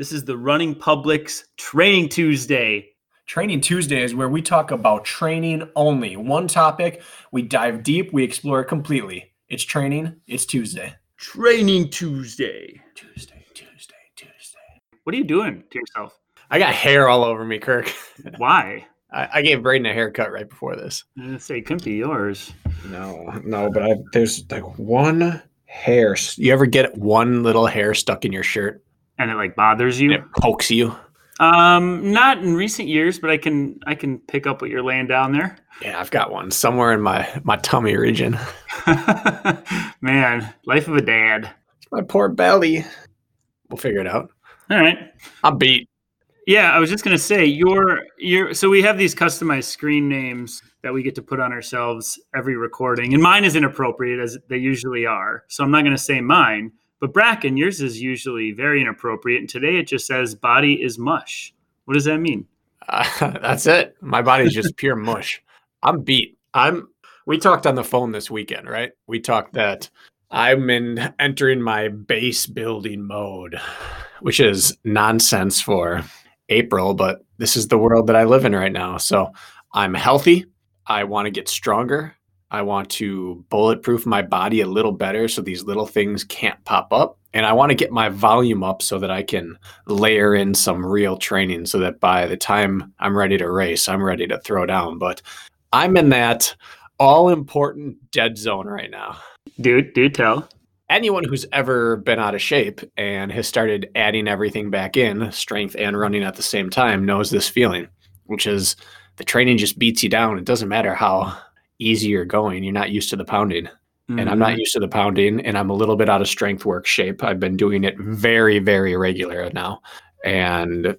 This is the Running Public's Training Tuesday. Training Tuesday is where we talk about training only. One topic, we dive deep, we explore it completely. It's training, it's Tuesday. Training Tuesday. Tuesday, Tuesday, Tuesday. What are you doing to yourself? I got hair all over me, Kirk. Why? I, I gave Braden a haircut right before this. I was gonna say it couldn't be yours. No, no, but I, there's like one hair. You ever get one little hair stuck in your shirt? And it like bothers you? It pokes you. Um, not in recent years, but I can I can pick up what you're laying down there. Yeah, I've got one somewhere in my my tummy region. Man, life of a dad. My poor belly. We'll figure it out. All right. I'm beat. Yeah, I was just gonna say your your so we have these customized screen names that we get to put on ourselves every recording, and mine is inappropriate as they usually are. So I'm not gonna say mine, but Bracken, yours is usually very inappropriate, and today it just says "body is mush." What does that mean? Uh, that's it. My body's just pure mush. I'm beat. I'm. We talked on the phone this weekend, right? We talked that I'm in entering my base building mode, which is nonsense for April, but this is the world that I live in right now. So I'm healthy. I want to get stronger. I want to bulletproof my body a little better so these little things can't pop up. And I want to get my volume up so that I can layer in some real training so that by the time I'm ready to race, I'm ready to throw down. But I'm in that all important dead zone right now. Dude, do tell. Anyone who's ever been out of shape and has started adding everything back in, strength and running at the same time, knows this feeling, which is the training just beats you down. It doesn't matter how you're going, you're not used to the pounding. Mm-hmm. And I'm not used to the pounding, and I'm a little bit out of strength work shape. I've been doing it very, very regular now. And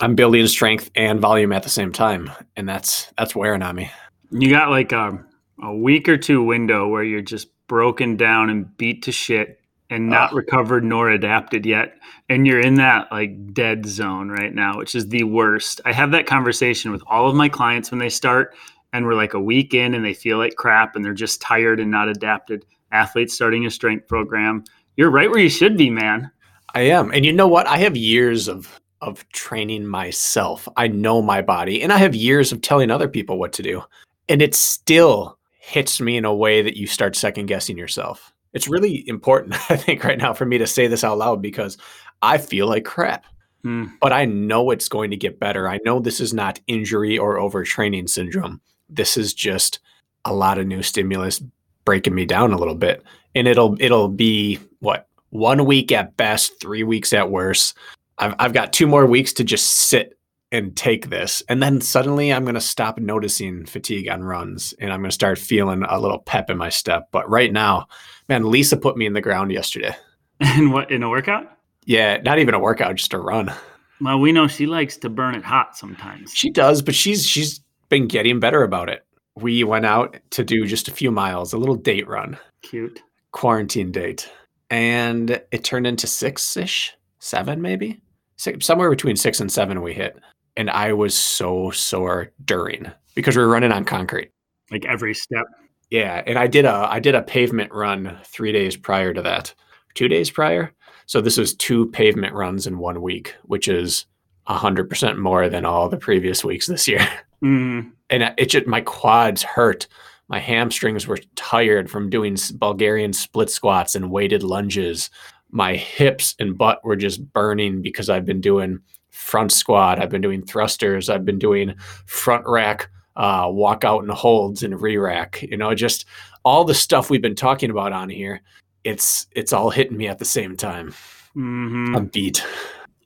I'm building strength and volume at the same time. And that's that's wearing on me. You got like a, a week or two window where you're just broken down and beat to shit and not oh. recovered nor adapted yet and you're in that like dead zone right now which is the worst i have that conversation with all of my clients when they start and we're like a week in and they feel like crap and they're just tired and not adapted athletes starting a strength program you're right where you should be man i am and you know what i have years of of training myself i know my body and i have years of telling other people what to do and it still hits me in a way that you start second guessing yourself. It's really important, I think, right now for me to say this out loud because I feel like crap. Mm. But I know it's going to get better. I know this is not injury or overtraining syndrome. This is just a lot of new stimulus breaking me down a little bit. And it'll it'll be what one week at best, three weeks at worst. I've I've got two more weeks to just sit and take this. And then suddenly I'm going to stop noticing fatigue on runs and I'm going to start feeling a little pep in my step. But right now, man, Lisa put me in the ground yesterday. In what, in a workout? Yeah, not even a workout, just a run. Well, we know she likes to burn it hot sometimes. She does, but she's she's been getting better about it. We went out to do just a few miles, a little date run. Cute. Quarantine date. And it turned into six ish, seven maybe. Six, somewhere between six and seven we hit and I was so sore during because we were running on concrete. Like every step. Yeah, and I did a I did a pavement run three days prior to that, two days prior. So this was two pavement runs in one week, which is hundred percent more than all the previous weeks this year. Mm. And it just my quads hurt. My hamstrings were tired from doing Bulgarian split squats and weighted lunges. My hips and butt were just burning because I've been doing front squat. I've been doing thrusters. I've been doing front rack, uh, walk out and holds and re rack. You know, just all the stuff we've been talking about on here. It's it's all hitting me at the same time. Mm-hmm. I'm beat.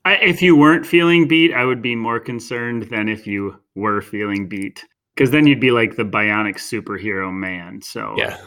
I, if you weren't feeling beat, I would be more concerned than if you were feeling beat, because then you'd be like the bionic superhero man. So yeah,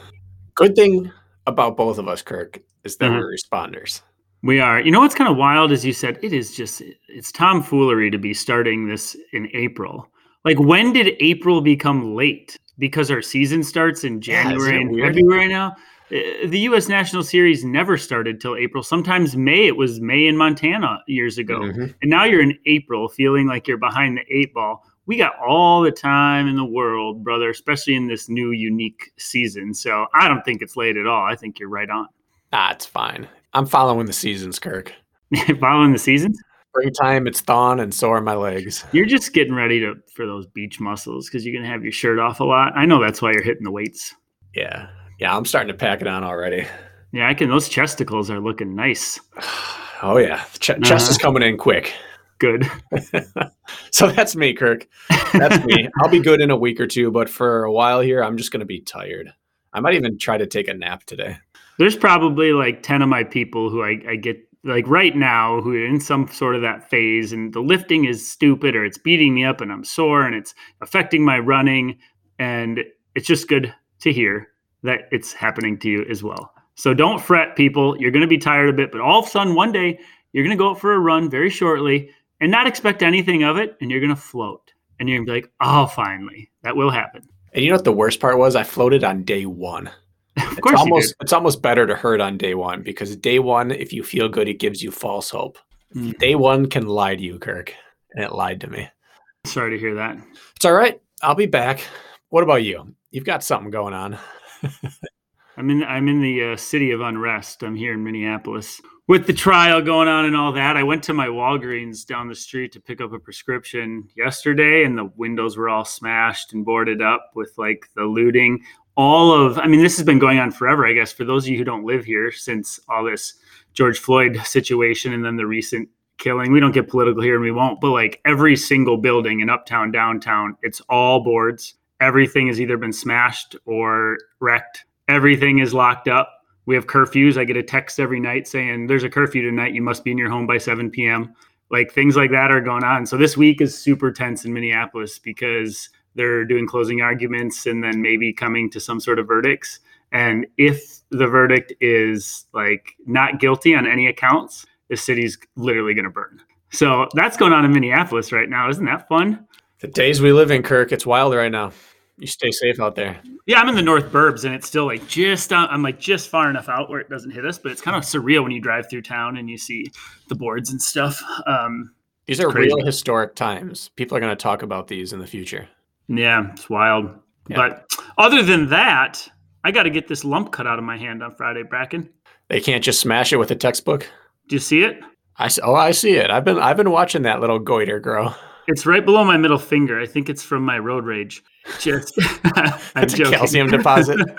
good thing about both of us, Kirk, is that mm-hmm. we're responders. We are. You know what's kind of wild is you said it is just it's tomfoolery to be starting this in April. Like when did April become late? Because our season starts in January yeah, and weird? February now. Uh, The U.S. National Series never started till April. Sometimes May. It was May in Montana years ago, Mhm. and now you're in April, feeling like you're behind the eight ball. We got all the time in the world, brother, especially in this new unique season. So I don't think it's late at all. I think you're right on. Ah, fine. I'm following the seasons, Kirk. Following the seasons. Springtime, it's thawing, and so are my legs. You're just getting ready to for those beach muscles because you're gonna have your shirt off a lot. I know that's why you're hitting the weights. Yeah. Yeah, I'm starting to pack it on already. Yeah, I can. Those chesticles are looking nice. Oh, yeah. Ch- chest is uh-huh. coming in quick. Good. So that's me, Kirk. That's me. I'll be good in a week or two, but for a while here, I'm just going to be tired. I might even try to take a nap today. There's probably like ten of my people who I, I get like right now who are in some sort of that phase, and the lifting is stupid or it's beating me up, and I'm sore, and it's affecting my running, and it's just good to hear that it's happening to you as well. So don't fret, people. You're going to be tired a bit, but all of a sudden one day you're going to go out for a run very shortly and not expect anything of it, and you're going to float, and you're going to be like, oh, finally, that will happen. And you know what the worst part was? I floated on day one. Of It's course, you almost it's almost better to hurt on day one because day one, if you feel good, it gives you false hope. Mm. Day one can lie to you, Kirk, and it lied to me. Sorry to hear that. It's all right. I'll be back. What about you? You've got something going on. I'm in I'm in the uh, city of unrest. I'm here in Minneapolis with the trial going on and all that. I went to my Walgreens down the street to pick up a prescription yesterday, and the windows were all smashed and boarded up with like the looting. All of I mean, this has been going on forever. I guess for those of you who don't live here, since all this George Floyd situation and then the recent killing. We don't get political here, and we won't. But like every single building in uptown, downtown, it's all boards. Everything has either been smashed or wrecked everything is locked up. We have curfews. I get a text every night saying there's a curfew tonight. You must be in your home by 7 p.m. Like things like that are going on. So this week is super tense in Minneapolis because they're doing closing arguments and then maybe coming to some sort of verdicts. And if the verdict is like not guilty on any accounts, the city's literally going to burn. So that's going on in Minneapolis right now. Isn't that fun? The days we live in, Kirk, it's wild right now. You stay safe out there. Yeah, I'm in the North Burbs, and it's still like just uh, I'm like just far enough out where it doesn't hit us, but it's kind of surreal when you drive through town and you see the boards and stuff. Um, These are Crazy. real historic times. People are going to talk about these in the future. yeah, it's wild. Yeah. But other than that, I got to get this lump cut out of my hand on Friday, Bracken. They can't just smash it with a textbook. Do you see it? I oh, I see it. I've been I've been watching that little goiter grow. It's right below my middle finger. I think it's from my road rage. Just I'm It's a calcium deposit.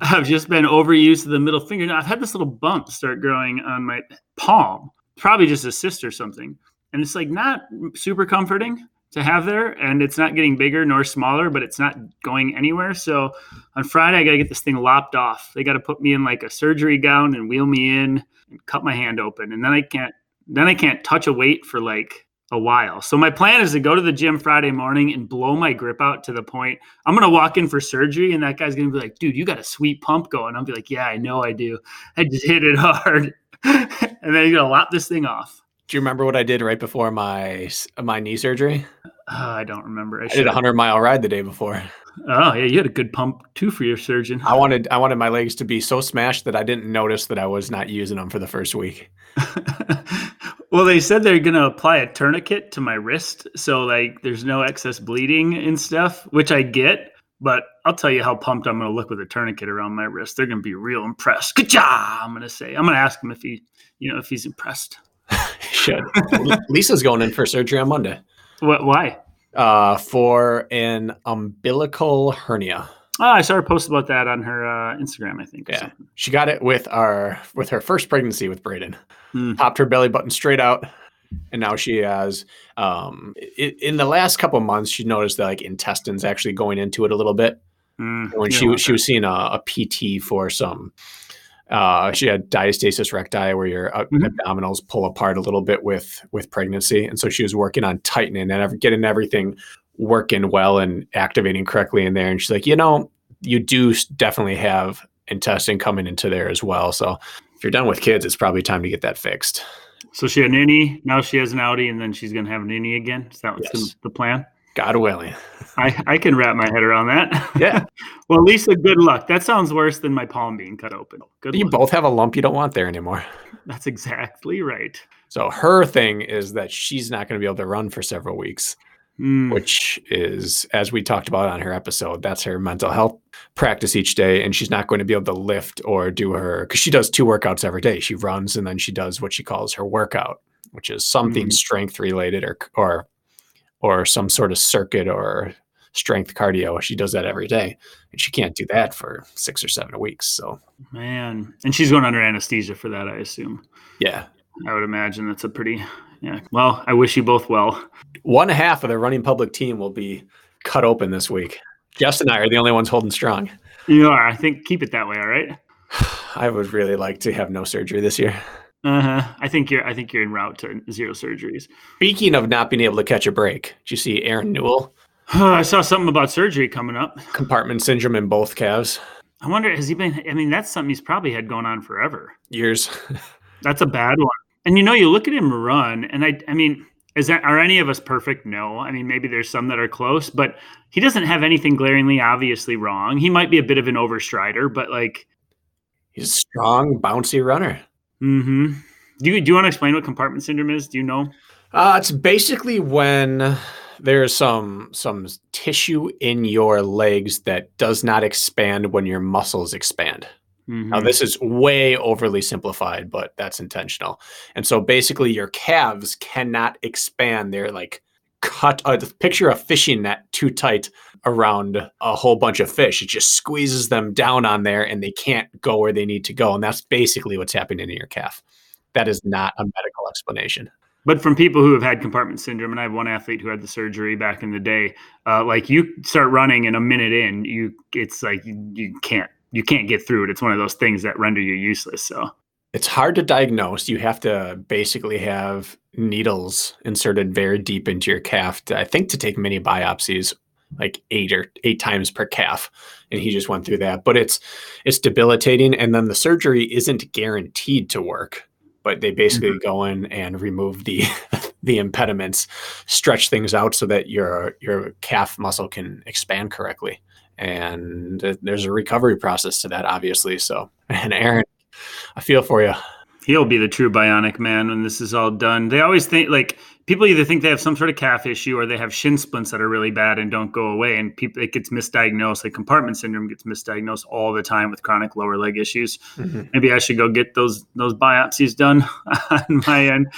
I've just been overused to the middle finger. Now I've had this little bump start growing on my palm, probably just a cyst or something. And it's like not super comforting to have there. And it's not getting bigger nor smaller, but it's not going anywhere. So on Friday, I got to get this thing lopped off. They got to put me in like a surgery gown and wheel me in and cut my hand open. And then I can't, then I can't touch a weight for like a while. So my plan is to go to the gym Friday morning and blow my grip out to the point I'm gonna walk in for surgery, and that guy's gonna be like, "Dude, you got a sweet pump going." I'll be like, "Yeah, I know I do. I just hit it hard." and then you're gonna lop this thing off. Do you remember what I did right before my my knee surgery? Uh, I don't remember. I, I did a hundred mile ride the day before. Oh yeah, you had a good pump too for your surgeon. I wanted I wanted my legs to be so smashed that I didn't notice that I was not using them for the first week. well, they said they're gonna apply a tourniquet to my wrist, so like there's no excess bleeding and stuff, which I get. But I'll tell you how pumped I'm gonna look with a tourniquet around my wrist. They're gonna be real impressed. Good job, I'm gonna say. I'm gonna ask him if he, you know, if he's impressed. Should Lisa's going in for surgery on Monday What? Why? uh, for an umbilical hernia. Oh, I saw her post about that on her uh, Instagram. I think. Yeah. something. She got it with our with her first pregnancy with Braden. Hmm. Popped her belly button straight out, and now she has. Um, i in the last couple of months, she noticed that like intestines actually going into it a little bit. Mm, When she was she was seeing a, a PT for some. Uh, she had diastasis recti, where your uh, Mhm. abdominals pull apart a little bit with with pregnancy, and so she was working on tightening and getting everything working well and activating correctly in there. And she's like, you know, you do definitely have intestine coming into there as well. So If you're done with kids, it's probably time to get that fixed. So she had an innie, now she has an outie, and then she's going to have an innie again. Is that what's Yes. the, the plan? God willing. I, I can wrap my head around that. Yeah. well, Lisa, good luck. That sounds worse than my palm being cut open. Good You luck. both have a lump you don't want there anymore. That's exactly right. So her thing is that she's not going to be able to run for several weeks, Mm, which is, as we talked about on her episode, that's her mental health practice each day. And she's not going to be able to lift or do her, because she does two workouts every day. She runs and then she does what she calls her workout, which is something Mhm. strength related or, or, or some sort of circuit or strength cardio. She does that every day. And she can't do that for six or seven weeks. So, man. And she's going under anesthesia for that, I assume. yeah. I would imagine that's a pretty, yeah. Well, I wish you both well. One half of the running public team will be cut open this week. Jess and I are the only ones holding strong. You are. I think keep it that way. All right. I would really like to have no surgery this year. Uh huh. I think you're. I think you're in route to zero surgeries. Speaking of not being able to catch a break, did you see Aaron Newell? I saw something about surgery coming up. Compartment syndrome in both calves. I wonder has he been? I mean, that's something he's probably had going on forever. Years. That's a bad one. And you know, you look at him run, and I. I mean, is that are any of us perfect? No. I mean, maybe there's some that are close, but he doesn't have anything glaringly obviously wrong. He might be a bit of an overstrider, but like, He's a strong, bouncy runner. mm-hmm. Do you do you want to explain what compartment syndrome is? Do you know? Uh, it's basically when there's some some tissue in your legs that does not expand when your muscles expand. Now, Mhm. this is way overly simplified, but that's intentional. And so basically, your calves cannot expand. They're like cut. Uh, picture a fishing net too tight around a whole bunch of fish. It just squeezes them down on there and they can't go where they need to go. And that's basically what's happening in your calf. That is not a medical explanation. But from people who have had compartment syndrome, and I have one athlete who had the surgery back in the day, uh, like you start running and a minute in, you it's like you, you can't you can't get through it. It's one of those things that render you useless. So It's hard to diagnose. You have to basically have needles inserted very deep into your calf, to, I think, to take many biopsies, like eight or eight times per calf. And he just went through that. But it's it's debilitating. And then the surgery isn't guaranteed to work. But they basically mm-hmm. go in and remove the the impediments, stretch things out so that your your calf muscle can expand correctly. And there's a recovery process to that, obviously. So, and Aaron, I feel for you. he'll be the true bionic man when this is all done. They always think like people either think they have some sort of calf issue or they have shin splints that are really bad and don't go away, and people it gets misdiagnosed. Like compartment syndrome gets misdiagnosed all the time with chronic lower leg issues. Mm-hmm. maybe I should go get those those biopsies done on my end.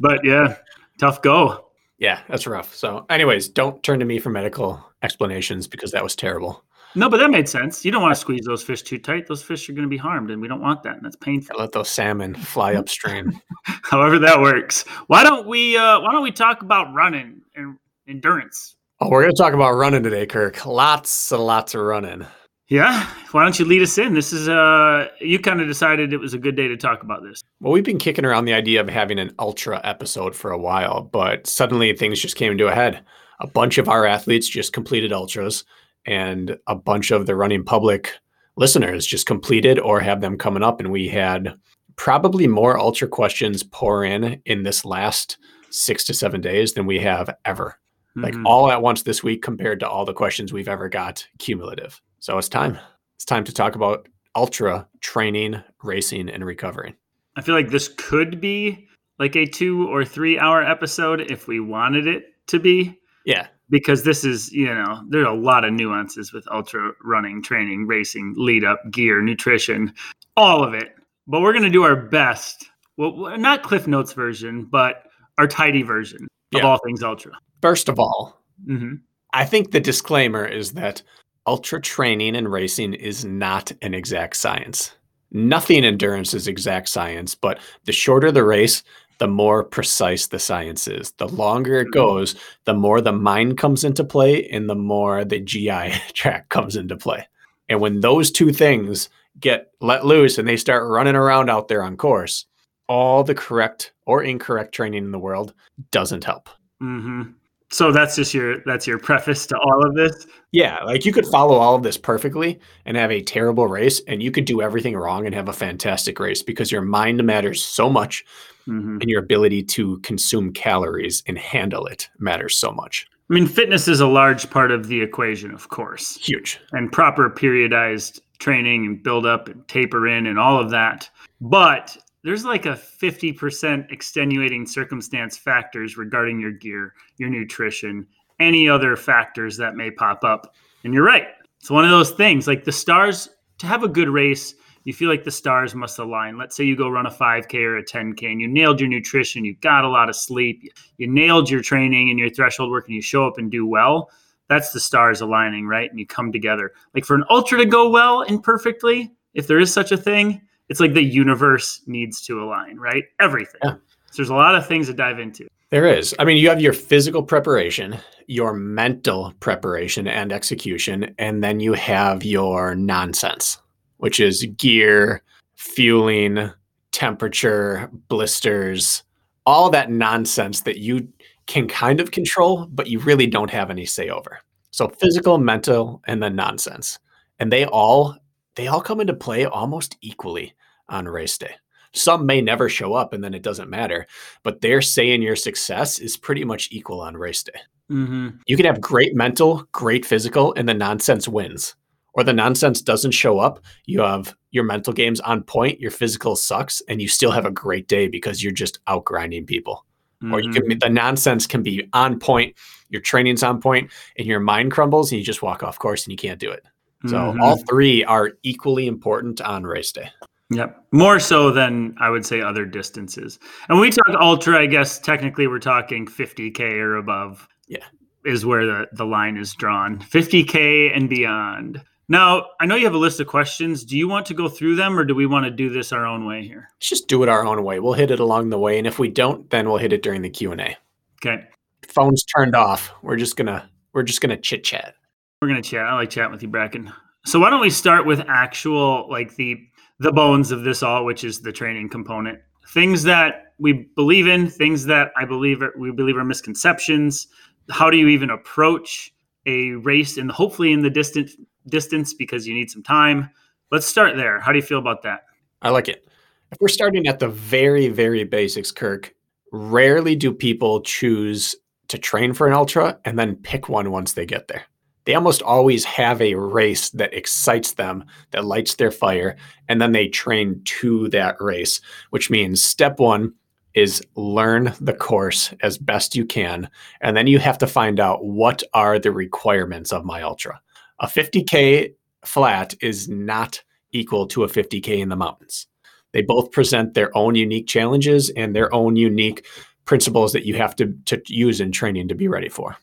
But yeah, tough go. Yeah, that's rough. So, anyways, don't turn to me for medical explanations because that was terrible. No, but that made sense. You don't want to squeeze those fish too tight. Those fish are going to be harmed, and we don't want that, and that's painful. Let those salmon fly upstream. However, that works. Why don't we? Uh, why don't we talk about running and endurance? oh, we're going to talk about running today, Kirk. Lots and lots of running. Yeah. Why don't you lead us in? This is uh, you kind of decided it was a good day to talk about this. Well, we've been kicking around the idea of having an ultra episode for a while, but suddenly things just came to a head. A bunch of our athletes just completed ultras, and a bunch of the running public listeners just completed or have them coming up. And we had probably more ultra questions pour in in this last six to seven days than we have ever. Like Mhm. all at once this week compared to all the questions we've ever got cumulative. So it's time. It's time to talk about ultra training, racing, and recovering. I feel like this could be like a two or three hour episode if we wanted it to be. Yeah. because this is you know there are a lot of nuances with ultra running training racing lead up gear nutrition all of it but we're going to do our best well not cliff notes version but our tidy version of Yeah. all things ultra First of all, hmm I think the disclaimer is that ultra training and racing is not an exact science. Nothing in endurance is exact science, but the shorter the race, the more precise the science is. The longer it Mhm. goes, the more the mind comes into play and the more the GI tract comes into play. And when those two things get let loose and they start running around out there on course, all the correct or incorrect training in the world doesn't help. hmm So that's just your that's your preface to all of this. Yeah, like you could follow all of this perfectly and have a terrible race, and you could do everything wrong and have a fantastic race because your mind matters so much, Mhm. and your ability to consume calories and handle it matters so much. I mean, fitness is a large part of the equation, of course, Huge. and proper periodized training and build up and taper in and all of that. But there's like a 50% extenuating circumstance factors regarding your gear, your nutrition, any other factors that may pop up. And you're right. It's one of those things like the stars to have a good race, you feel like the stars must align. Let's say you go run a 5K or a 10K and you nailed your nutrition, you got a lot of sleep, you nailed your training and your threshold work, and you show up and do well. That's the stars aligning, right? And you come together. Like for an ultra to go well and perfectly, if there is such a thing, it's like the universe needs to align, right? Everything. Yeah. So there's a lot of things to dive into. There is. I mean, you have your physical preparation, your mental preparation and execution, and then you have your nonsense, which is gear, fueling, temperature, blisters, all that nonsense that you can kind of control, but you really don't have any say over. So physical, mental, and then nonsense. And they all they all come into play almost equally on race day. Some may never show up and then it doesn't matter but their say in your success is pretty much equal on race day. Mm-hmm. You can have great mental, great physical, and the nonsense wins. Or the nonsense doesn't show up. You have your mental games on point, your physical sucks, and you still have a great day because you're just out grinding people. Or you can the nonsense can be on point, your training's on point, and your mind crumbles and you just walk off course and you can't do it. So Mhm. all three are equally important on race day. Yep. More so than I would say other distances. And when we talk ultra, I guess technically we're talking 50K or above. Yeah. Is where the, the line is drawn. 50K and beyond. Now, I know you have a list of questions. Do you want to go through them or do we want to do this our own way here? Let's just do it our own way. We'll hit it along the way, and if we don't, then we'll hit it during the Q and A. Okay. Phones turned off. We're just gonna we're just gonna chit chat. We're gonna chat. I like chatting with you, Bracken. So why don't we start with actual like the the bones of this all, which is the training component. Things that we believe in, things that I believe are, we believe are misconceptions. How do you even approach a race and hopefully in the distant distance because you need some time? Let's start there. How do you feel about that? I like it. If we're starting at the very very basics, Kirk, rarely do people choose to train for an ultra and then pick one once they get there. They almost always have a race that excites them, that lights their fire, and then they train to that race, which means step one is learn the course as best you can. And then you have to find out what are the requirements of my ultra. A 50K flat is not equal to a 50K in the mountains. They both present their own unique challenges and their own unique principles that you have to, to use in training to be ready for.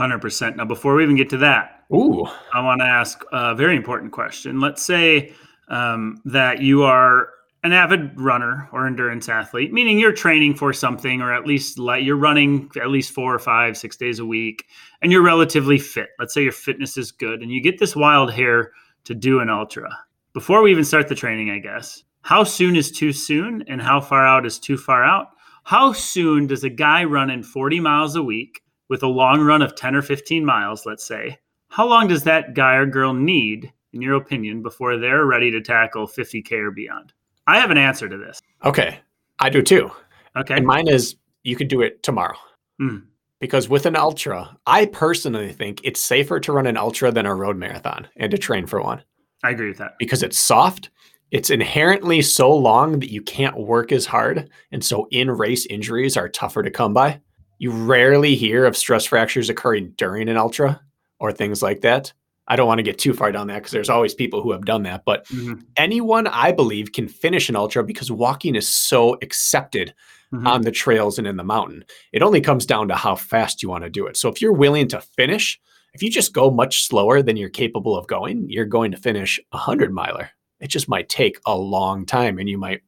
100%. Now, before we even get to that, Ooh, I want to ask a very important question. Let's say um, that you are an avid runner or endurance athlete, meaning you're training for something, or at least like you're running at least four or five, six days a week, and you're relatively fit. Let's say your fitness is good, and you get this wild hair to do an ultra. Before we even start the training, I guess, how soon is too soon, and how far out is too far out? How soon does a guy running 40 miles a week with a long run of 10 or 15 miles, let's say, how long does that guy or girl need, in your opinion, before they're ready to tackle 50K or beyond? I have an answer to this. okay. I do too. Okay. And mine is you could do it tomorrow. Mm. Because with an ultra, I personally think it's safer to run an ultra than a road marathon and to train for one I agree with that. because it's soft. It's inherently so long that you can't work as hard. And so in race injuries are tougher to come by. You rarely hear of stress fractures occurring during an ultra or things like that. I don't want to get too far down that because there's always people who have done that. But Mhm. anyone, I believe, can finish an ultra because walking is so accepted Mhm. on the trails and in the mountain. It only comes down to how fast you want to do it. So if you're willing to finish, if you just go much slower than you're capable of going, you're going to finish a 100 miler. It just might take a long time and you might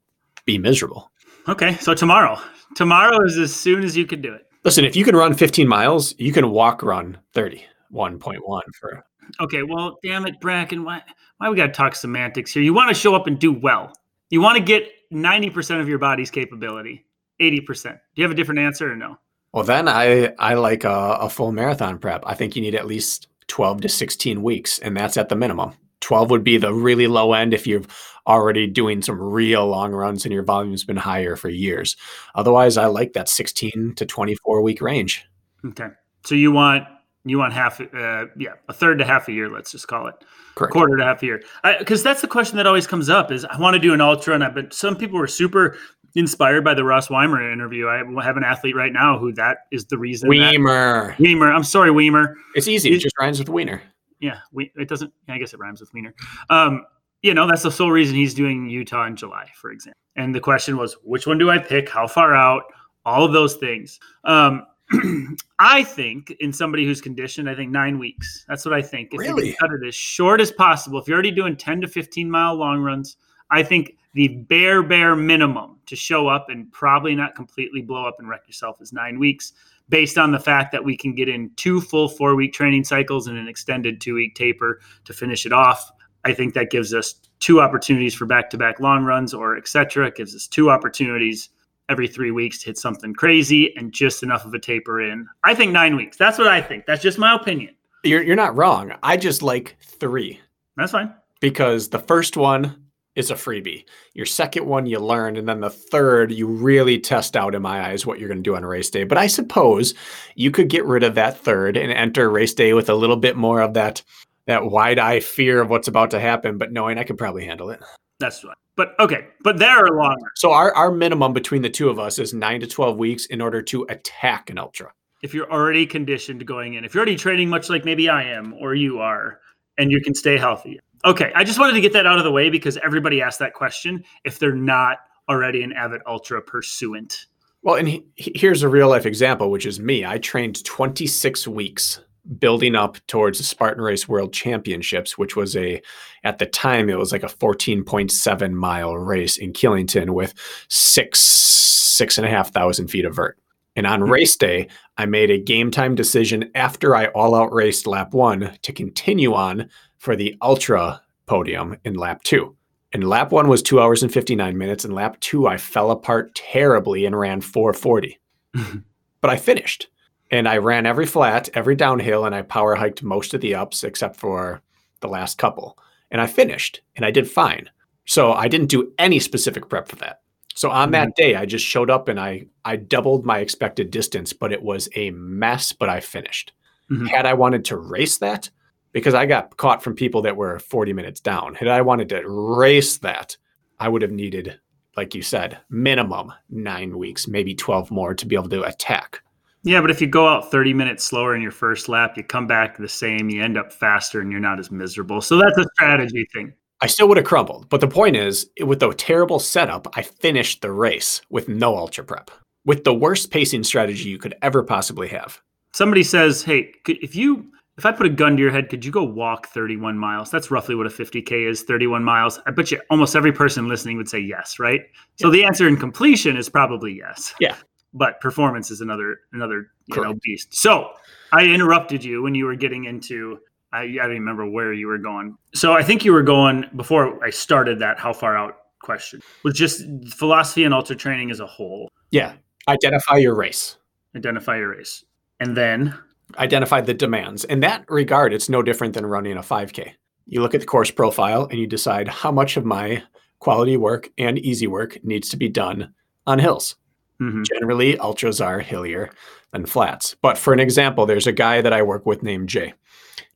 be miserable. Okay. So tomorrow. Tomorrow is as soon as you can do it. Listen, if you can run 15 miles, you can walk run 30, 1.1 mm. for Okay. Well, damn it, Bracken. Why, why we got to talk semantics here? You want to show up and do well. You want to get 90% of your body's capability, 80%. Do you have a different answer or no? Well, then I I like a, a full marathon prep. I think you need at least 12 to 16 weeks, and that's at the minimum. 12 would be the really low end if you're already doing some real long runs and your volume's been higher for years. Otherwise, I like that 16 to 24 week range. Okay. So you want you want half uh, yeah, a third to half a year, let's just call it. Correct. Quarter to half a year. Because that's the question that always comes up is I want to do an ultra and I but some people were super inspired by the Ross Weimer interview. I have an athlete right now who that is the reason. Weimer. That, Weimer. I'm sorry, Weimer. It's easy. It just rhymes with Wiener. Yeah, we, it doesn't. I guess it rhymes with Wiener. Um, you know, that's the sole reason he's doing Utah in July, for example. And the question was, which one do I pick? How far out? All of those things. Um, I think in somebody who's conditioned, I think nine weeks. That's what I think. If really? you cut it as short as possible, if you're already doing 10 to 15 mile long runs, I think the bare, bare minimum to show up and probably not completely blow up and wreck yourself is nine weeks, based on the fact that we can get in two full four week training cycles and an extended two week taper to finish it off. I think that gives us two opportunities for back to back long runs or etc. It gives us two opportunities every three weeks to hit something crazy and just enough of a taper in. I think nine weeks. That's what I think. That's just my opinion. You're, you're not wrong. I just like three. That's fine. Because the first one is a freebie. Your second one you learn, and then the third you really test out, in my eyes, what you're going to do on race day. But I suppose you could get rid of that third and enter race day with a little bit more of that that wide eye fear of what's about to happen, but knowing I can probably handle it. That's right. But okay, but there are longer. So our, our minimum between the two of us is nine to twelve weeks in order to attack an ultra. If you're already conditioned going in, if you're already training much like maybe I am or you are, and you can stay healthy. Okay, I just wanted to get that out of the way because everybody asked that question if they're not already an avid ultra pursuant. Well, and he, here's a real life example, which is me. I trained 26 weeks building up towards the Spartan Race World Championships, which was a, at the time, it was like a 14.7 mile race in Killington with six, six and a half thousand feet of vert. And on mm-hmm. race day, I made a game time decision after I all out raced lap one to continue on for the ultra podium in lap two. And lap one was two hours and 59 minutes. And lap two, I fell apart terribly and ran 440. but I finished and I ran every flat, every downhill, and I power hiked most of the ups except for the last couple. And I finished and I did fine. So I didn't do any specific prep for that. So on mm-hmm. that day, I just showed up and I I doubled my expected distance, but it was a mess. But I finished. Mm-hmm. Had I wanted to race that, because I got caught from people that were 40 minutes down. Had I wanted to race that, I would have needed, like you said, minimum nine weeks, maybe 12 more to be able to attack. Yeah, but if you go out 30 minutes slower in your first lap, you come back the same, you end up faster, and you're not as miserable. So that's a strategy thing. I still would have crumbled. But the point is, with the terrible setup, I finished the race with no ultra prep, with the worst pacing strategy you could ever possibly have. Somebody says, hey, if you. If I put a gun to your head, could you go walk 31 miles? That's roughly what a 50K is, 31 miles. I bet you almost every person listening would say yes, right? Yeah. So the answer in completion is probably yes. Yeah. But performance is another another you Correct. know beast. So I interrupted you when you were getting into I, I don't remember where you were going. So I think you were going before I started that how far out question was just philosophy and ultra training as a whole. Yeah. Identify your race. Identify your race. And then identify the demands. In that regard, it's no different than running a 5K. You look at the course profile and you decide how much of my quality work and easy work needs to be done on hills. Mm-hmm. Generally, ultras are hillier than flats. But for an example, there's a guy that I work with named Jay.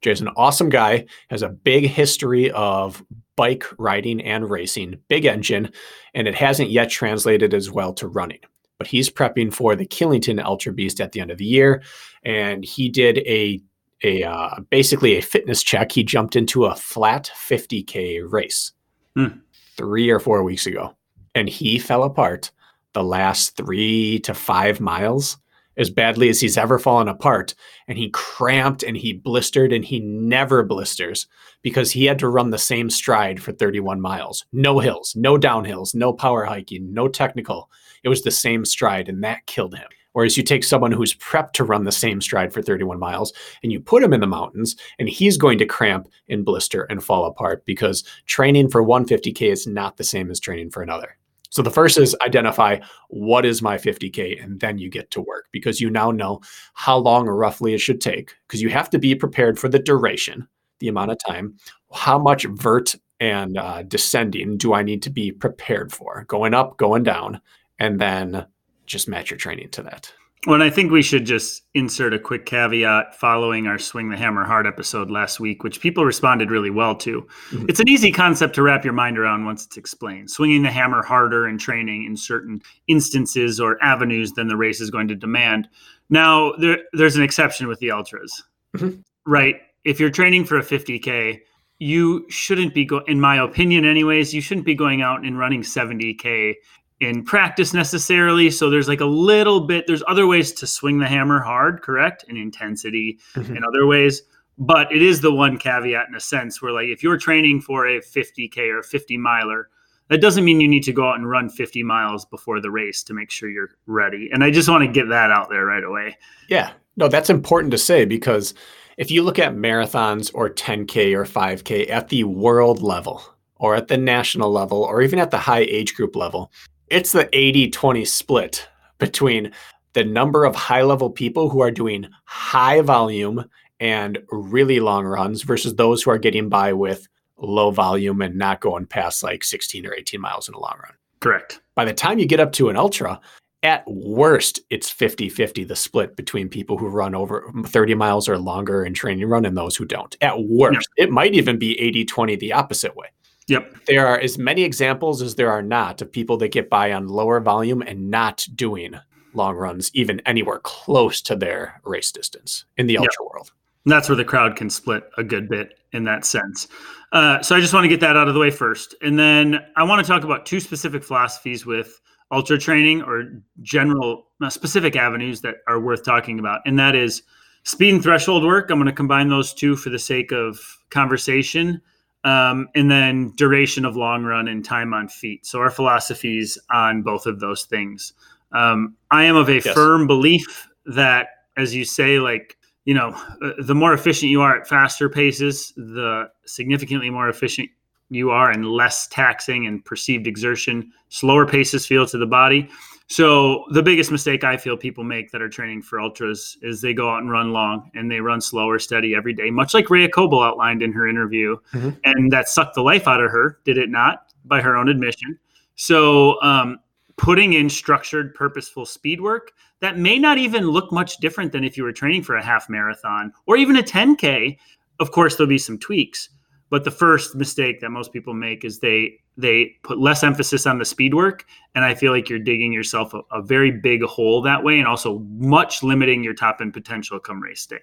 Jay's an awesome guy, has a big history of bike riding and racing, big engine, and it hasn't yet translated as well to running. But he's prepping for the Killington Ultra Beast at the end of the year, and he did a a uh, basically a fitness check. He jumped into a flat 50k race hmm. three or four weeks ago, and he fell apart the last three to five miles as badly as he's ever fallen apart. And he cramped and he blistered and he never blisters because he had to run the same stride for 31 miles. No hills, no downhills, no power hiking, no technical. It was the same stride and that killed him. Whereas you take someone who's prepped to run the same stride for 31 miles and you put him in the mountains and he's going to cramp and blister and fall apart because training for 150K is not the same as training for another. So the first is identify what is my 50K, and then you get to work because you now know how long roughly it should take because you have to be prepared for the duration, the amount of time, how much vert and uh, descending do I need to be prepared for, going up, going down, and then just match your training to that. Well, and I think we should just insert a quick caveat following our Swing the Hammer Hard episode last week, which people responded really well to. Mm-hmm. It's an easy concept to wrap your mind around once it's explained. Swinging the hammer harder in training in certain instances or avenues than the race is going to demand. Now, there, there's an exception with the ultras, mm-hmm. right? If you're training for a 50K, you shouldn't be going, in my opinion, anyways, you shouldn't be going out and running 70K in practice necessarily. So there's like a little bit, there's other ways to swing the hammer hard, correct? In intensity mm-hmm. in other ways. But it is the one caveat in a sense where, like, if you're training for a 50K or 50 miler, that doesn't mean you need to go out and run 50 miles before the race to make sure you're ready. And I just want to get that out there right away. Yeah. No, that's important to say because if you look at marathons or 10K or 5K at the world level or at the national level or even at the high age group level, it's the 80 20 split between the number of high level people who are doing high volume and really long runs versus those who are getting by with low volume and not going past like 16 or 18 miles in a long run. Correct. By the time you get up to an ultra, at worst, it's 50 50 the split between people who run over 30 miles or longer in training run and those who don't. At worst, yeah. it might even be 80 20 the opposite way. Yep. There are as many examples as there are not of people that get by on lower volume and not doing long runs, even anywhere close to their race distance in the ultra yep. world. And that's where the crowd can split a good bit in that sense. Uh, so I just want to get that out of the way first. And then I want to talk about two specific philosophies with ultra training or general uh, specific avenues that are worth talking about. And that is speed and threshold work. I'm going to combine those two for the sake of conversation um, and then duration of long run and time on feet. So our philosophies on both of those things. Um, I am of a yes. firm belief that, as you say, like you know, uh, the more efficient you are at faster paces, the significantly more efficient you are and less taxing and perceived exertion. Slower paces feel to the body. So the biggest mistake I feel people make that are training for ultras is they go out and run long and they run slow or steady every day, much like Rhea Koble outlined in her interview, mm-hmm. and that sucked the life out of her. Did it not? By her own admission. So um, putting in structured, purposeful speed work that may not even look much different than if you were training for a half marathon or even a 10k. Of course, there'll be some tweaks, but the first mistake that most people make is they they put less emphasis on the speed work, and I feel like you're digging yourself a, a very big hole that way, and also much limiting your top end potential come race day.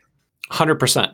Hundred percent.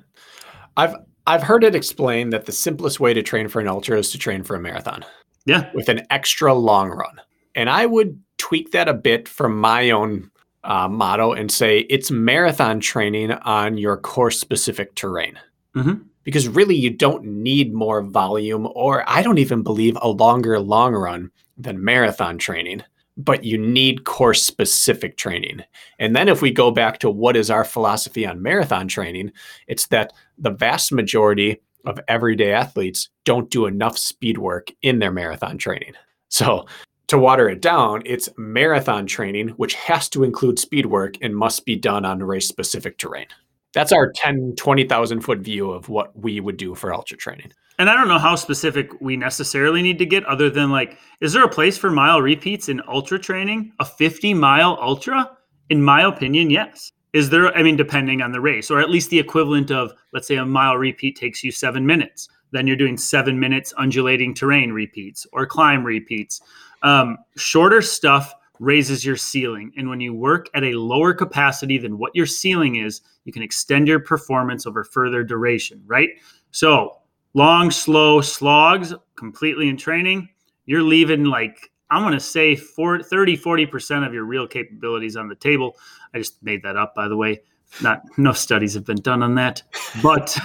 I've I've heard it explained that the simplest way to train for an ultra is to train for a marathon. Yeah, with an extra long run, and I would tweak that a bit from my own uh, motto and say it's marathon training on your course specific terrain. Mm-hmm because really you don't need more volume or I don't even believe a longer long run than marathon training, but you need course specific training. And then if we go back to what is our philosophy on marathon training, it's that the vast majority of everyday athletes don't do enough speed work in their marathon training. So to water it down, it's marathon training, which has to include speed work and must be done on race specific terrain. That's our 10, 20,000 foot view of what we would do for ultra training. And I don't know how specific we necessarily need to get, other than like, is there a place for mile repeats in ultra training? A 50 mile ultra? In my opinion, yes. Is there, I mean, depending on the race, or at least the equivalent of, let's say, a mile repeat takes you seven minutes. Then you're doing seven minutes undulating terrain repeats or climb repeats. Um, shorter stuff raises your ceiling. And when you work at a lower capacity than what your ceiling is, you can extend your performance over further duration, right? So, long, slow slogs completely in training, you're leaving like, I'm going to say 40, 30, 40% of your real capabilities on the table. I just made that up, by the way. Not no studies have been done on that, but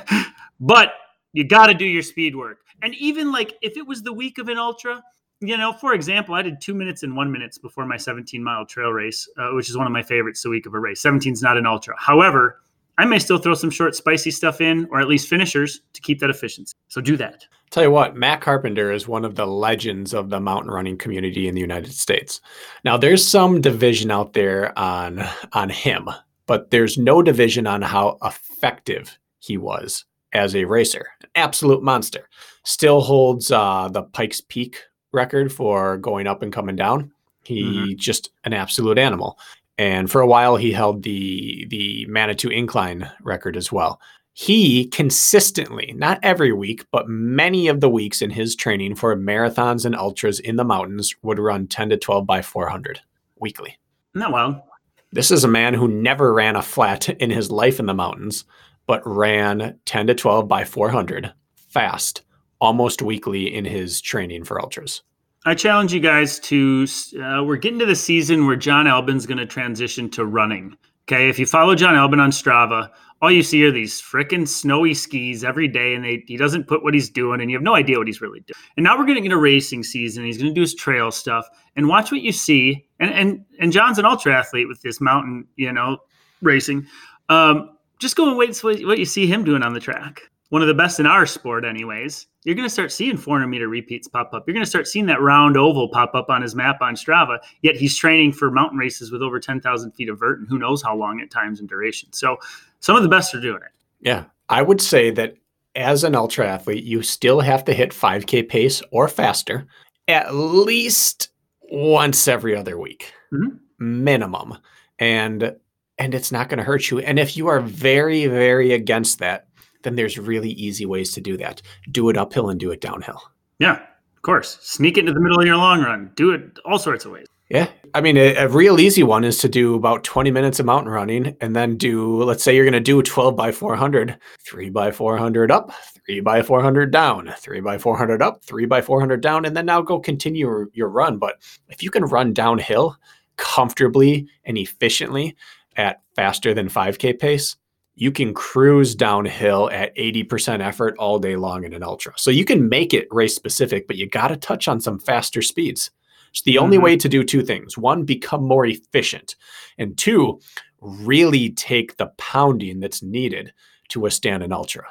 but you got to do your speed work. And even like if it was the week of an ultra, you know, for example, I did two minutes and one minutes before my 17 mile trail race, uh, which is one of my favorites the week of a race. 17 is not an ultra. However, I may still throw some short, spicy stuff in, or at least finishers to keep that efficiency. So do that. Tell you what, Matt Carpenter is one of the legends of the mountain running community in the United States. Now, there's some division out there on on him, but there's no division on how effective he was as a racer. Absolute monster. Still holds uh, the Pikes Peak record for going up and coming down. He mm-hmm. just an absolute animal. And for a while, he held the the Manitou Incline record as well. He consistently, not every week, but many of the weeks in his training for marathons and ultras in the mountains, would run 10 to 12 by 400 weekly. Not well. This is a man who never ran a flat in his life in the mountains, but ran 10 to 12 by 400 fast almost weekly in his training for ultras. I challenge you guys to. Uh, we're getting to the season where Jon Albon's going to transition to running. Okay, if you follow Jon Albon on Strava, all you see are these freaking snowy skis every day, and they, he doesn't put what he's doing, and you have no idea what he's really doing. And now we're going to get a racing season. He's going to do his trail stuff, and watch what you see. And and and Jon's an ultra athlete with this mountain, you know, racing. Um, just go and wait what you see him doing on the track one of the best in our sport, anyways, you're going to start seeing 400 meter repeats pop up. You're going to start seeing that round oval pop up on his map on Strava. Yet he's training for mountain races with over 10,000 feet of vert and who knows how long at times and duration. So some of the best are doing it. Yeah. I would say that as an ultra athlete, you still have to hit 5K pace or faster at least once every other week, mm-hmm. minimum. And and it's not going to hurt you. And if you are very, very against that, then there's really easy ways to do that. Do it uphill and do it downhill. Yeah, of course. Sneak it into the middle of your long run. Do it all sorts of ways. Yeah. I mean, a, a, real easy one is to do about 20 minutes of mountain running and then do, let's say you're going to do 12 by 400, 3 by 400 up, 3 by 400 down, 3 by 400 up, 3 by 400 down, and then now go continue your, your run. But if you can run downhill comfortably and efficiently at faster than 5K pace, you can cruise downhill at 80% effort all day long in an ultra. So you can make it race specific, but you got to touch on some faster speeds. It's the mm-hmm. only way to do two things one, become more efficient, and two, really take the pounding that's needed to withstand an ultra.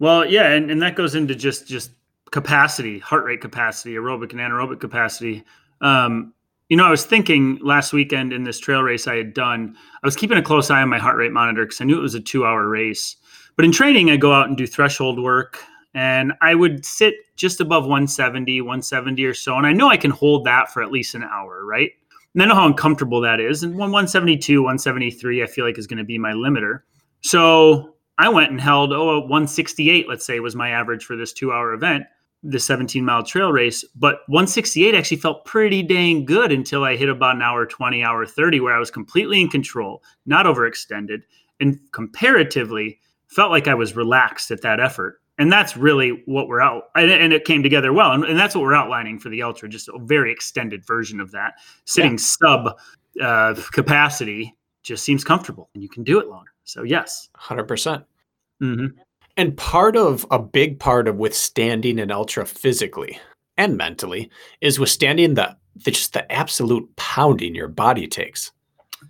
Well, yeah, and, and that goes into just just capacity, heart rate capacity, aerobic and anaerobic capacity. Um, you know, I was thinking last weekend in this trail race I had done, I was keeping a close eye on my heart rate monitor because I knew it was a two hour race. But in training, I go out and do threshold work and I would sit just above 170, 170 or so. And I know I can hold that for at least an hour, right? And I know how uncomfortable that is. And 172, 173, I feel like is going to be my limiter. So I went and held, oh, 168, let's say, was my average for this two hour event the 17 mile trail race, but 168 actually felt pretty dang good until I hit about an hour 20, hour 30, where I was completely in control, not overextended, and comparatively felt like I was relaxed at that effort. And that's really what we're out, and, it came together well. And, and, that's what we're outlining for the ultra, just a very extended version of that. Sitting yeah. sub uh, capacity just seems comfortable, and you can do it longer. So yes, hundred percent. Mm-hmm. And part of a big part of withstanding an ultra physically and mentally is withstanding the, the just the absolute pounding your body takes.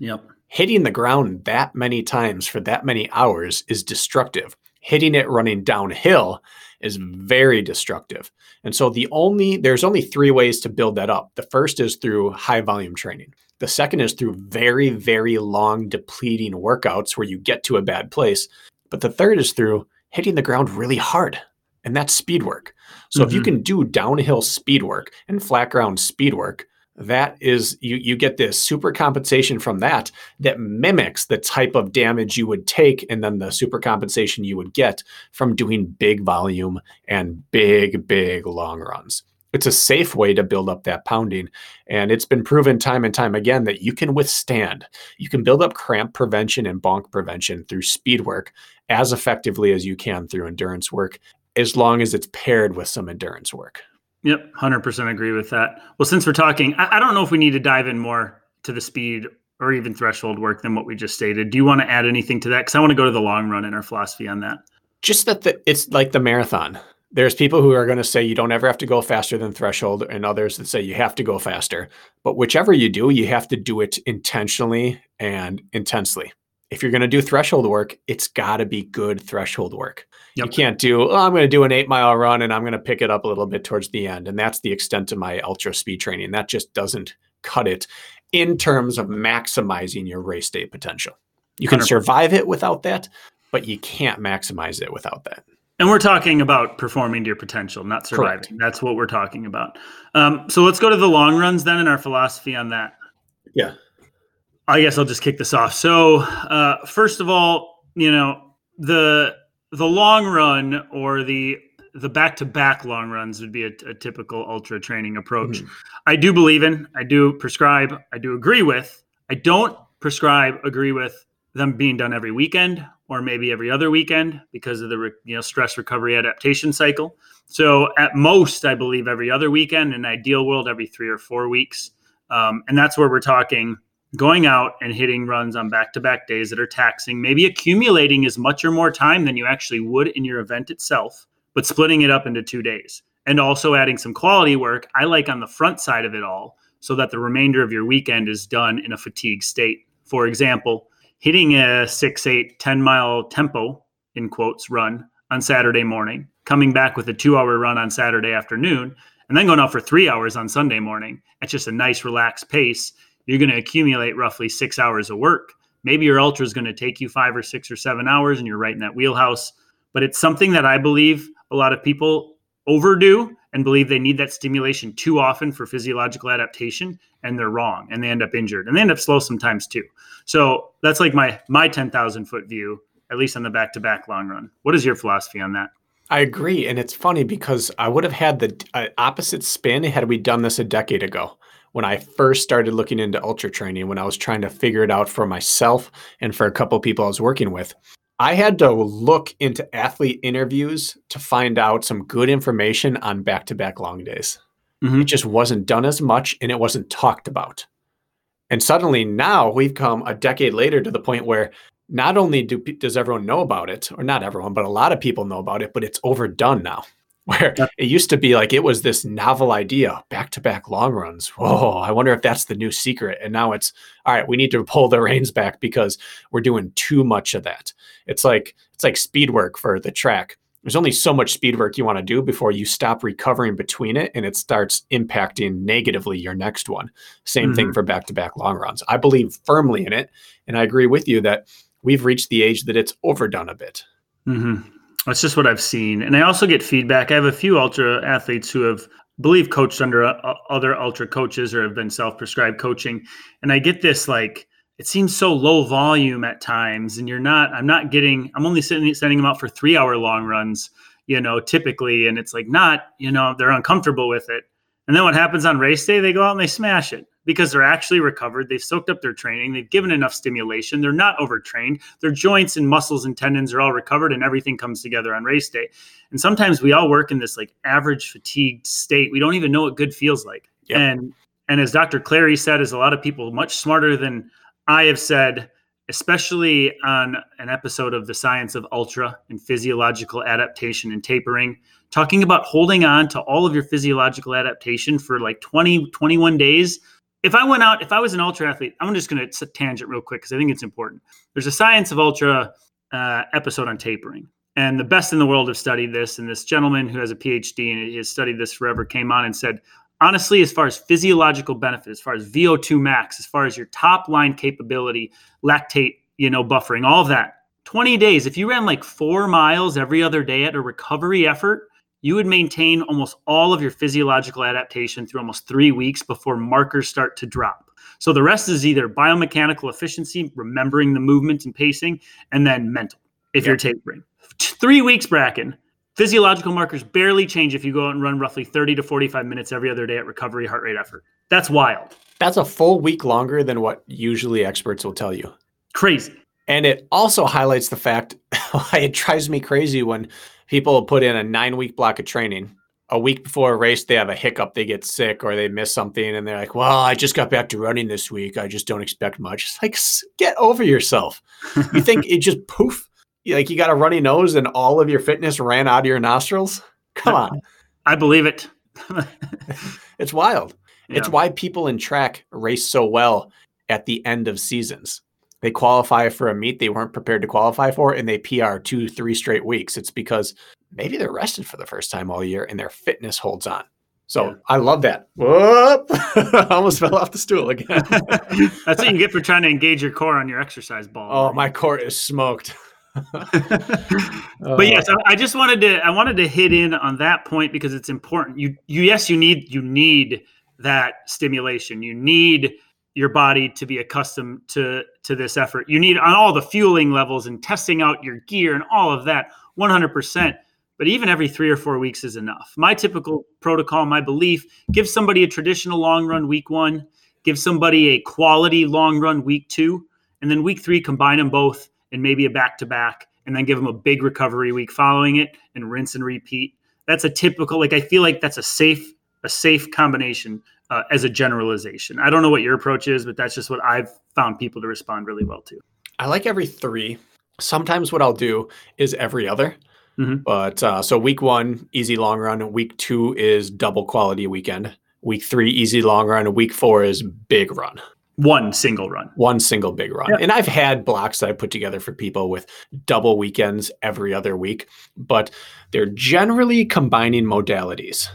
Yep. Hitting the ground that many times for that many hours is destructive. Hitting it running downhill is very destructive. And so the only there's only three ways to build that up. The first is through high volume training. The second is through very very long depleting workouts where you get to a bad place. But the third is through hitting the ground really hard. And that's speed work. So mm-hmm. if you mm-hmm. can do downhill speed work and flat ground speed work, that is you you get this super compensation from that that mimics the type of damage you would take and then the super compensation you would get from doing big volume and big big long runs it's a safe way to build up that pounding and it's been proven time and time again that you can withstand you can build up cramp prevention and bonk prevention through speed work as effectively as you can through endurance work as long as it's paired with some endurance work. Yep 100% agree with that. Well since we're talking I, I don't know if we need to dive in more to the speed or even threshold work than what we just stated. Do you want to add anything to that? Because i want to go to the long run in our philosophy on that. Just that the, it's like the marathon. There's people who are going to say you don't ever have to go faster than threshold and others that say you have to go faster. But whichever you do you have to do it intentionally and intensely if you're going to do threshold work, it's got to be good threshold work. Yep. You can't do, oh, I'm going to do an eight mile run and I'm going to pick it up a little bit towards the end. And that's the extent of my ultra speed training. That just doesn't cut it in terms of maximizing your race day potential. You can 100%. survive it without that, but you can't maximize it without that. And we're talking about performing to your potential, not surviving. Correct. That's what we're talking about. Um, so let's go to the long runs then and our philosophy on that. Yeah. I guess I'll just kick this off. So, uh, first of all, you know the the long run or the the back to back long runs would be a, a typical ultra training approach. Mhm. I do believe in. I do prescribe. I do agree with. I don't prescribe agree with them being done every weekend or maybe every other weekend because of the re- you know stress recovery adaptation cycle. So at most, I believe every other weekend. In ideal world, every three or four weeks, um, and that's where we're talking going out and hitting runs on back-to-back days that are taxing, maybe accumulating as much or more time than you actually would in your event itself, but splitting it up into two days. And also adding some quality work, I like on the front side of it all, so that the remainder of your weekend is done in a fatigue state. For example, hitting a six, eight, 10 mile tempo, in quotes, run on Saturday morning, coming back with a two hour run on Saturday afternoon, and then going out for three hours on Sunday morning at just a nice, relaxed pace you're going to accumulate roughly six hours of work. Maybe your ultra is going to take you five or six or seven hours and you're right in that wheelhouse. But it's something that I believe a lot of people overdo and believe they need that stimulation too often for physiological adaptation and they're wrong and they end up injured and they end up slow sometimes too. So that's like my my 10,000 foot view at least on the back to back long run. What is your philosophy on that? I agree. And it's funny because I would have had the uh, opposite spin had we done this a decade ago when I first started looking into ultra training, when I was trying to figure it out for myself and for a couple people I was working with. I had to look into athlete interviews to find out some good information on back to back long days. Mhm. It just wasn't done as much and it wasn't talked about. And suddenly now we've come a decade later to the point where not only do, does everyone know about it, or not everyone, but a lot of people know about it, but it's overdone now. Where it used to be like it was this novel idea, back to back long runs. Whoa, I wonder if that's the new secret. And now it's all right, we need to pull the reins back because we're doing too much of that. It's like it's like speed work for the track. There's only so much speed work you want to do before you stop recovering between it and it starts impacting negatively your next one. Same thing for back to back long runs. I believe firmly in it. And I agree with you that we've reached the age that it's overdone a bit. hmm That's just what I've seen, and I also get feedback. I have a few ultra athletes who have, believe, coached under uh, other ultra coaches or have been self-prescribed coaching, and I get this like it seems so low volume at times, and you're not. I'm not getting. I'm only sending sending them out for three hour long runs, you know, typically, and it's like not. You know, they're uncomfortable with it, and then what happens on race day? They go out and they smash it because they're actually recovered. They've soaked up their training. They've given enough stimulation. They're not overtrained. Their joints and muscles and tendons are all recovered and everything comes together on race day. And sometimes we all work in this like average fatigued state. We don't even know what good feels like. Yep. And and as Dr. Clary said, as a lot of people much smarter than I have said, especially on an episode of the science of ultra and physiological adaptation and tapering, talking about holding on to all of your physiological adaptation for like 20, 21 days. If I went out, if I was an ultra athlete, I'm just going to tangent real quick because I think it's important. There's a science of ultra uh, episode on tapering. And the best in the world have studied this. And this gentleman who has a PhD and has studied this forever came on and said, honestly, as far as physiological benefit, as far as VO2 max, as far as your top line capability, lactate, you know, buffering, all of that, 20 days, if you ran like four miles every other day at a recovery effort, you would maintain almost all of your physiological adaptation through almost three weeks before markers start to drop. So the rest is either biomechanical efficiency, remembering the movement and pacing, and then mental if you're tapering. Three weeks, Bracken. Physiological markers barely change if you go out and run roughly 30 to 45 minutes every other day at recovery heart rate effort. That's wild. That's a full week longer than what usually experts will tell you. Crazy. And it also highlights the fact why it drives me crazy when people put in a nine week block of training. A week before a race, they have a hiccup, they get sick, or they miss something, and they're like, Well, I just got back to running this week. I just don't expect much. It's like, get over yourself. You think it just poof? Like you got a runny nose and all of your fitness ran out of your nostrils? Come on. I believe it. It's wild. It's why people in track race so well at the end of seasons. They qualify for a meet they weren't prepared to qualify for and they PR two, three straight weeks. It's because maybe they're rested for the first time all year and their fitness holds on. So yeah. I love that. Whoop! I almost fell off the stool again. That's what you get for trying to engage your core on your exercise ball. Oh, right? my core is smoked. but yes, uh, I, I just wanted to I wanted to hit in on that point because it's important. You you yes, you need you need that stimulation. You need your body to be accustomed to to this effort. You need on all the fueling levels and testing out your gear and all of that 100%. But even every 3 or 4 weeks is enough. My typical protocol, my belief, give somebody a traditional long run week 1, give somebody a quality long run week 2, and then week 3 combine them both and maybe a back to back and then give them a big recovery week following it and rinse and repeat. That's a typical like I feel like that's a safe a safe combination uh, as a generalization. I don't know what your approach is, but that's just what I've found people to respond really well to. I like every three. Sometimes what I'll do is every other. Mm-hmm. But uh, so week one, easy long run. Week two is double quality weekend. Week three, easy long run. Week four is big run. One single run. One single big run. And I've had blocks that I put together for people with double weekends every other week, but they're generally combining modalities.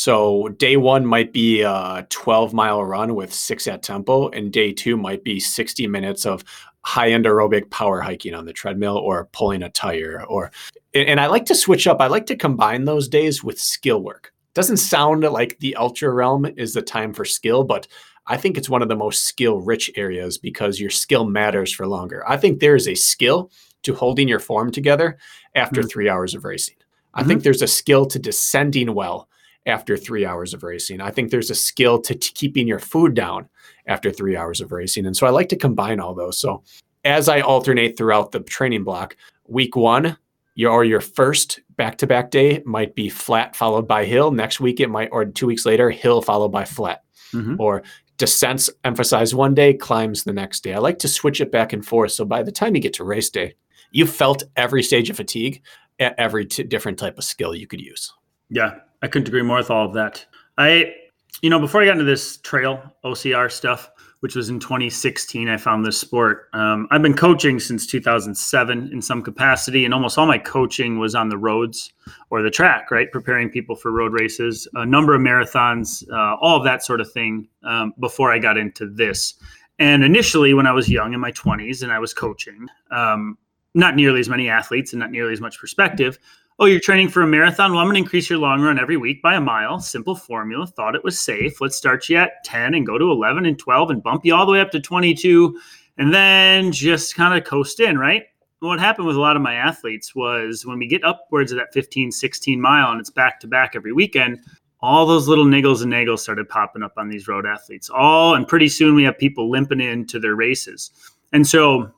So day one might be a 12 mile run with six at tempo, and day two might be 60 minutes of high end aerobic power hiking on the treadmill or pulling a tire. Or and I like to switch up. I like to combine those days with skill work. Doesn't sound like the ultra realm is the time for skill, but I think it's one of the most skill rich areas because your skill matters for longer. I think there is a skill to holding your form together after mm-hmm. three hours of racing. I mm-hmm. think there's a skill to descending well after three hours of racing. I think there's a skill to t- keeping your food down after three hours of racing. And so I like to combine all those. So as I alternate throughout the training block, week one, your your first back-to-back day might be flat followed by hill. Next week it might, or two weeks later, hill followed by flat. Mm-hmm. Or descents emphasize one day, climbs the next day. I like to switch it back and forth. So by the time you get to race day, you felt every stage of fatigue at every t- different type of skill you could use. Yeah, I couldn't agree more with all of that. I, you know, before I got into this trail OCR stuff, which was in 2016, I found this sport. Um, I've been coaching since 2007 in some capacity, and almost all my coaching was on the roads or the track, right? Preparing people for road races, a number of marathons, uh, all of that sort of thing um, before I got into this. And initially, when I was young in my 20s and I was coaching, um, not nearly as many athletes and not nearly as much perspective, oh, you're training for a marathon. Well, I'm going to increase your long run every week by a mile. Simple formula. Thought it was safe. Let's start you at 10 and go to 11 and 12 and bump you all the way up to 22 and then just kind of coast in, right? What happened with a lot of my athletes was when we get upwards of that 15, 16 mile and it's back to back every weekend, all those little niggles and nagels started popping up on these road athletes. All and pretty soon we have people limping into their races. And so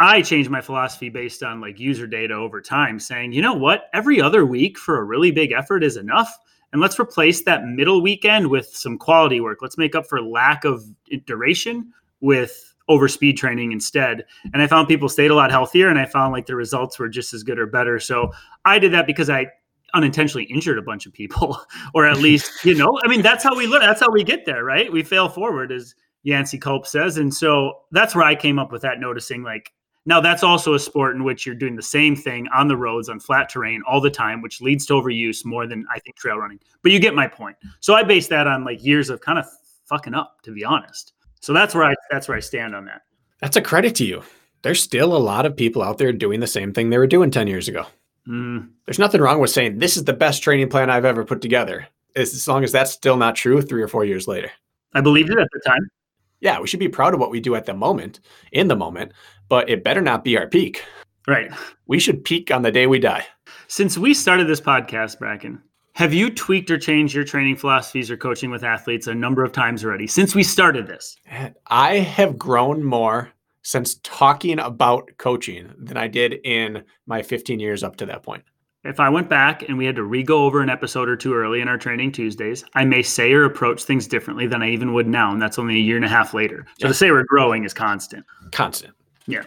I changed my philosophy based on like user data over time, saying, you know what, every other week for a really big effort is enough. And let's replace that middle weekend with some quality work. Let's make up for lack of duration with over speed training instead. And I found people stayed a lot healthier and I found like the results were just as good or better. So I did that because I unintentionally injured a bunch of people, or at least, you know, I mean, that's how we learn. That's how we get there, right? We fail forward, as Yancey Culp says. And so that's where I came up with that, noticing like, now, that's also a sport in which you're doing the same thing on the roads on flat terrain all the time, which leads to overuse more than I think trail running. But you get my point. So I base that on like years of kind of fucking up, to be honest. So that's where I that's where I stand on that. That's a credit to you. There's still a lot of people out there doing the same thing they were doing 10 years ago. Mm. There's nothing wrong with saying this is the best training plan I've ever put together. As long as that's still not true three or four years later. I believed it at the time yeah, we should be proud of what we do at the moment, in the moment, but it better not be our peak. Right. We should peak on the day we die. Since we started this podcast, Bracken, have you tweaked or changed your training philosophies or coaching with athletes a number of times already since we started this? I have grown more since talking about coaching than I did in my 15 years up to that point if I went back and we had to re-go over an episode or two early in our training Tuesdays, I may say or approach things differently than I even would now, and that's only a year and a half later. So yeah. to say we're growing is constant. Constant. Yeah.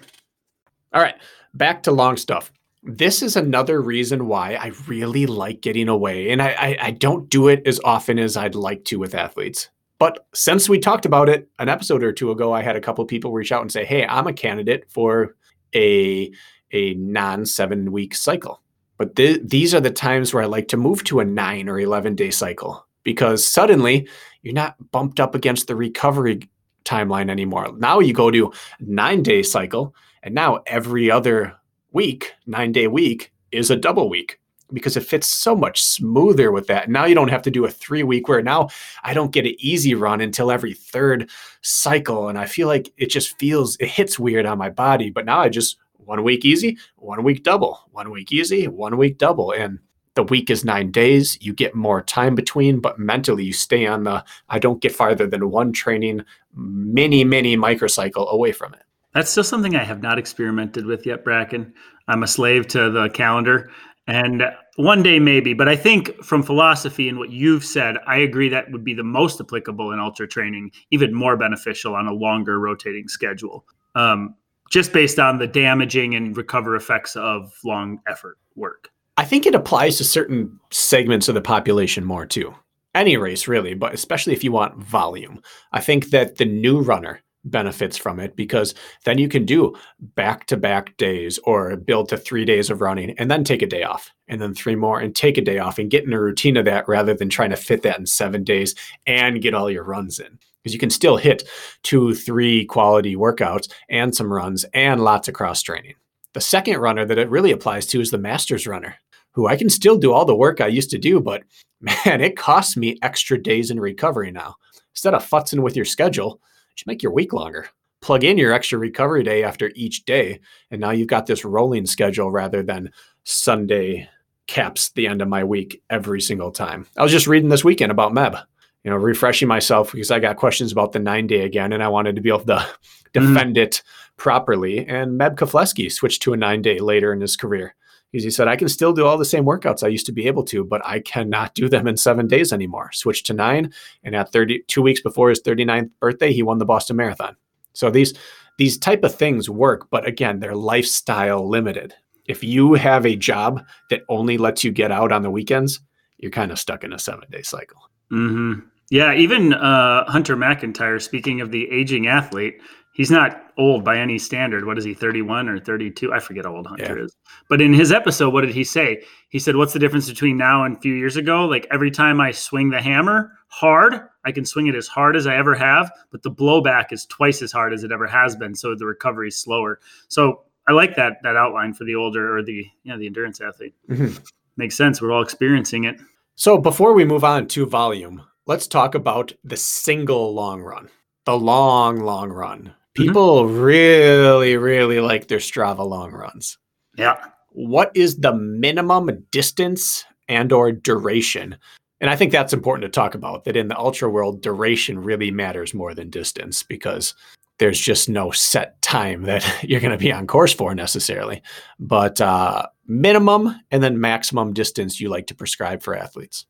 All right, back to long stuff. This is another reason why I really like getting away, and I, I, I don't do it as often as I'd like to with athletes. But since we talked about it an episode or two ago, I had a couple people reach out and say, "Hey, I'm a candidate for a a non seven week cycle." But th- these are the times where I like to move to a nine or eleven day cycle because suddenly you're not bumped up against the recovery timeline anymore. Now you go to nine day cycle, and now every other week, nine day week, is a double week because it fits so much smoother with that. Now you don't have to do a three week where now I don't get an easy run until every third cycle. And I feel like it just feels, it hits weird on my body. But now I just one week easy, one week double, one week easy, one week double. And the week is nine days. You get more time between, but mentally you stay on the, I don't get farther than one training mini, many microcycle away from it. That's still something I have not experimented with yet, Bracken. I'm a slave to the calendar. And one day maybe, but I think from philosophy and what you've said, I agree that would be the most applicable in ultra training, even more beneficial on a longer rotating schedule, um, just based on the damaging and recover effects of long effort work. I think it applies to certain segments of the population more too. Any race, really, but especially if you want volume. I think that the new runner benefits from it because then you can do back to back days or build to three days of running and then take a day off and then three more and take a day off and get in a routine of that rather than trying to fit that in seven days and get all your runs in. Because you can still hit two, three quality workouts and some runs and lots of cross training. The second runner that it really applies to is the master's runner, who I can still do all the work I used to do, but man, it costs me extra days in recovery now. Instead of futzing with your schedule, just make your week longer. Plug in your extra recovery day after each day. And now you've got this rolling schedule rather than Sunday caps the end of my week every single time. I was just reading this weekend about MEB, you know, refreshing myself because I got questions about the nine day again and I wanted to be able to mm-hmm. defend mm. it properly. And Meb Keflezighi switched to a nine day later in his career because he said, I can still do all the same workouts I used to be able to, but I cannot do them in seven days anymore. Switched to nine. And at 30, two weeks before his 39th birthday, he won the Boston Marathon. So these, these type of things work, but again, they're lifestyle limited. If you have a job that only lets you get out on the weekends, you're kind of stuck in a seven day cycle. Mm-hmm. Yeah, even uh, Hunter McIntyre, speaking of the aging athlete, he's not old by any standard. What is he, 31 or 32? I forget how old Hunter yeah. is. But in his episode, what did he say? He said, What's the difference between now and a few years ago? Like every time I swing the hammer hard, I can swing it as hard as I ever have, but the blowback is twice as hard as it ever has been. So the recovery is slower. So I like that that outline for the older or the you know the endurance athlete. Mm-hmm. Makes sense. We're all experiencing it. So before we move on to volume, let's talk about the single long run. The long, long run. People mm-hmm. really, really like their Strava long runs. Yeah. What is the minimum distance and or duration? And I think that's important to talk about that in the ultra world, duration really matters more than distance because there's just no set time that you're going to be on course for necessarily. But uh, minimum and then maximum distance you like to prescribe for athletes.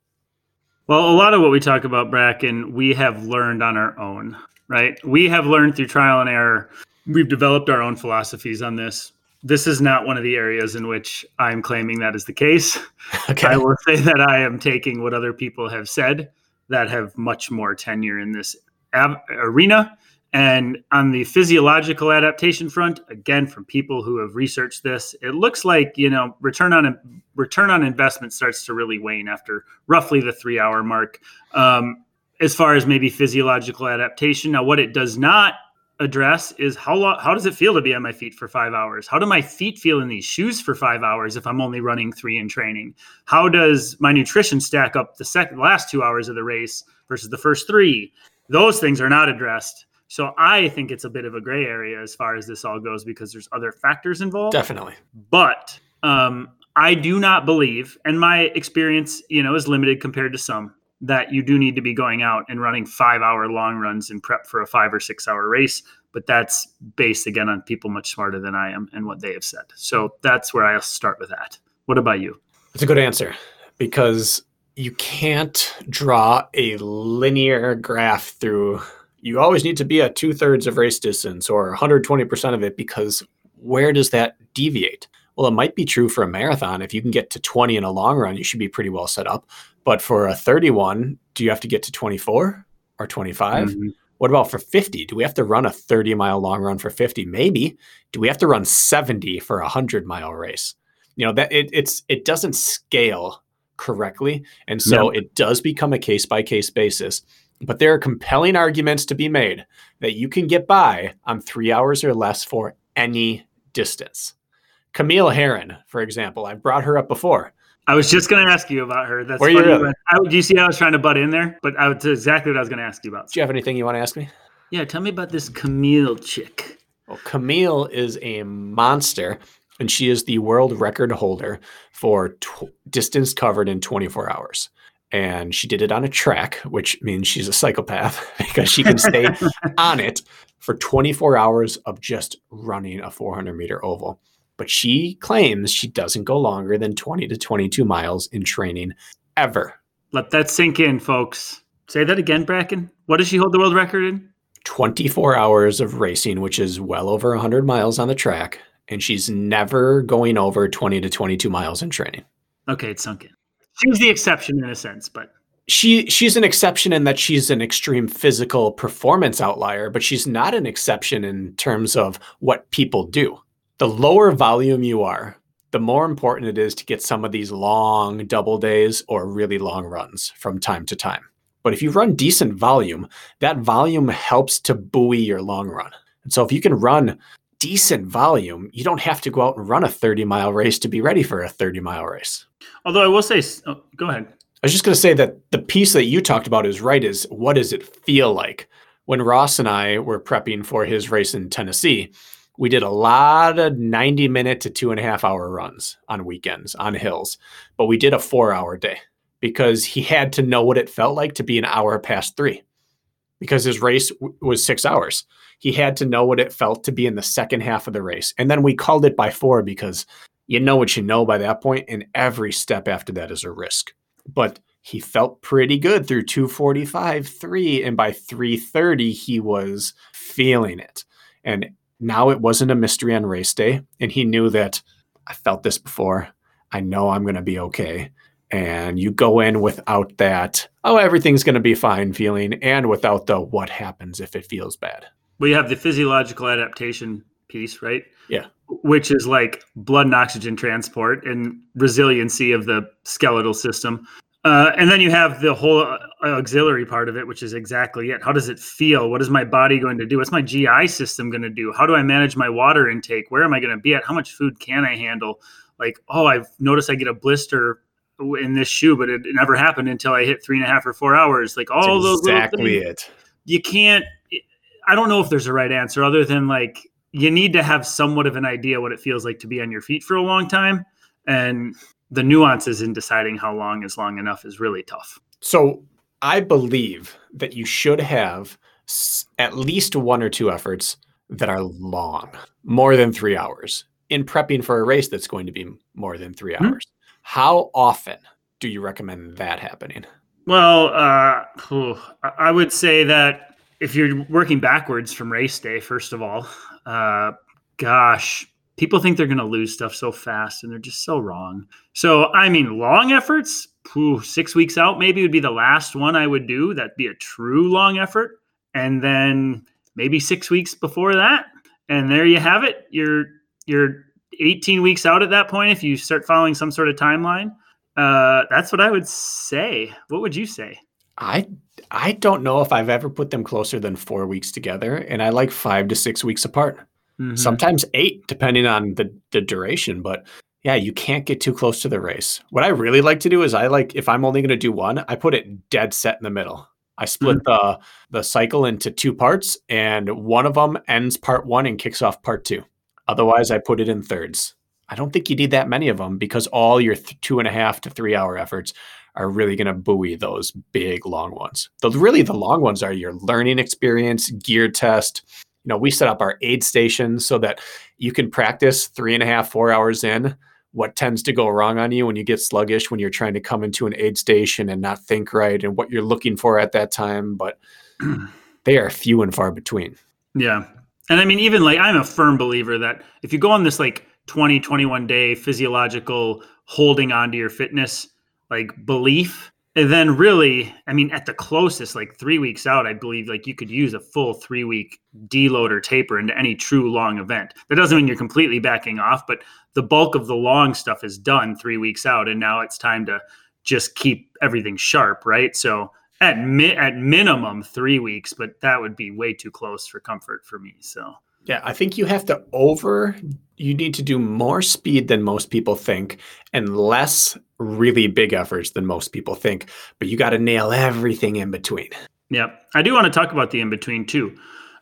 Well, a lot of what we talk about, Bracken, we have learned on our own right? We have learned through trial and error. We've developed our own philosophies on this. This is not one of the areas in which I'm claiming that is the case. Okay. I will say that I am taking what other people have said that have much more tenure in this arena. And on the physiological adaptation front, again, from people who have researched this, it looks like you know return on return on investment starts to really wane after roughly the three hour mark. Um, as far as maybe physiological adaptation. Now, what it does not address is how long, how does it feel to be on my feet for five hours? How do my feet feel in these shoes for five hours if I'm only running three in training? How does my nutrition stack up the second last two hours of the race versus the first three? Those things are not addressed. So I think it's a bit of a gray area as far as this all goes because there's other factors involved. Definitely. But um, I do not believe, and my experience, you know, is limited compared to some that you do need to be going out and running five hour long runs and prep for a five or six hour race. But that's based again on people much smarter than I am and what they have said. So that's where I'll start with that. What about you? That's a good answer because you can't draw a linear graph through. You always need to be at two thirds of race distance or 120% of it because where does that deviate? Well, it might be true for a marathon. If you can get to 20 in a long run, you should be pretty well set up. But for a 31, do you have to get to 24? or 25? Mm-hmm. What about for 50? Do we have to run a 30 mile long run for 50? Maybe. Do we have to run 70 for a 100 mile race? You know that it, it's it doesn't scale correctly, and so yep. it does become a case by case basis. But there are compelling arguments to be made that you can get by on three hours or less for any distance. Camille Herron, for example, I've brought her up before. I was just going to ask you about her. That's Where funny. You I, do you see how I was trying to butt in there? But I, that's exactly what I was going to ask you about. Do you have anything you want to ask me? Yeah, tell me about this Camille chick. Well, Camille is a monster, and she is the world record holder for tw- distance covered in 24 hours. And she did it on a track, which means she's a psychopath because she can stay on it for 24 hours of just running a 400 meter oval but she claims she doesn't go longer than 20 to 22 miles in training ever. Let that sink in, folks. Say that again, Bracken. What does she hold the world record in? 24 hours of racing, which is well over 100 miles on the track, and she's never going over 20 to 22 miles in training. Okay, it's sunk in. She's the exception in a sense, but she she's an exception in that she's an extreme physical performance outlier, but she's not an exception in terms of what people do the lower volume you are, the more important it is to get some of these long double days or really long runs from time to time. But if you run decent volume, that volume helps to buoy your long run. And so if you can run decent volume, you don't have to go out and run a 30 mile race to be ready for a 30 mile race. Although I will say, oh, go ahead. I was just going to say that the piece that you talked about is right is what does it feel like? When Ross and I were prepping for his race in Tennessee, we did a lot of 90 minute to two and a half hour runs on weekends on hills, but we did a four hour day because he had to know what it felt like to be an hour past three because his race w- was six hours. He had to know what it felt to be in the second half of the race. And then we called it by four because you know what you know by that point, and every step after that is a risk. But he felt pretty good through 245, three, and by 330, he was feeling it. And now it wasn't a mystery on race day. And he knew that I felt this before. I know I'm going to be okay. And you go in without that, oh, everything's going to be fine feeling, and without the what happens if it feels bad. We have the physiological adaptation piece, right? Yeah. Which is like blood and oxygen transport and resiliency of the skeletal system. Uh, and then you have the whole uh, auxiliary part of it, which is exactly it. How does it feel? What is my body going to do? What's my GI system going to do? How do I manage my water intake? Where am I going to be at? How much food can I handle? Like, oh, I've noticed I get a blister in this shoe, but it, never happened until I hit three and a half or four hours. Like all That's those exactly it. You can't. I don't know if there's a right answer other than like you need to have somewhat of an idea what it feels like to be on your feet for a long time, and the nuances in deciding how long is long enough is really tough. So I believe that you should have at least one or two efforts that are long, more than three hours, in prepping for a race that's going to be more than 3 mm-hmm. hours. How often do you recommend that happening? Well, uh, I would say that if you're working backwards from race day, first of all, uh, gosh, people think they're going to lose stuff so fast and they're just so wrong. So, I mean, long efforts, whew, six weeks out maybe would be the last one I would do. That'd be a true long effort. And then maybe six weeks before that. And there you have it. You're, you're 18 weeks out at that point if you start following some sort of timeline. Uh, that's what I would say. What would you say? I I don't know if I've ever put them closer than four weeks together, and I like five to six weeks apart mm-hmm. sometimes eight, depending on the, the duration. But yeah, you can't get too close to the race. What I really like to do is I like if I'm only going to do one, I put it dead set in the middle. I split mm-hmm. the the cycle into two parts, and one of them ends part one and kicks off part two. Otherwise, I put it in thirds. I don't think you need that many of them because all your th- two and a half to three hour efforts are really going to buoy those big long ones. The really the long ones are your learning experience, gear test, you know, we set up our aid stations so that you can practice three and a half, four hours in what tends to go wrong on you when you get sluggish when you're trying to come into an aid station and not think right and what you're looking for at that time. But they are few and far between. Yeah. And I mean, even like I'm a firm believer that if you go on this like 20, 21 day physiological holding on to your fitness like belief, and then really, I mean, at the closest, like three weeks out, I believe like you could use a full three week deload or taper into any true long event. That doesn't mean you're completely backing off, but the bulk of the long stuff is done three weeks out, and now it's time to just keep everything sharp, right? So at mi- at minimum three weeks, but that would be way too close for comfort for me. So yeah, I think you have to over, you need to do more speed than most people think and less really big efforts than most people think, but you got to nail everything in between. Yeah, I do want to talk about the in between too.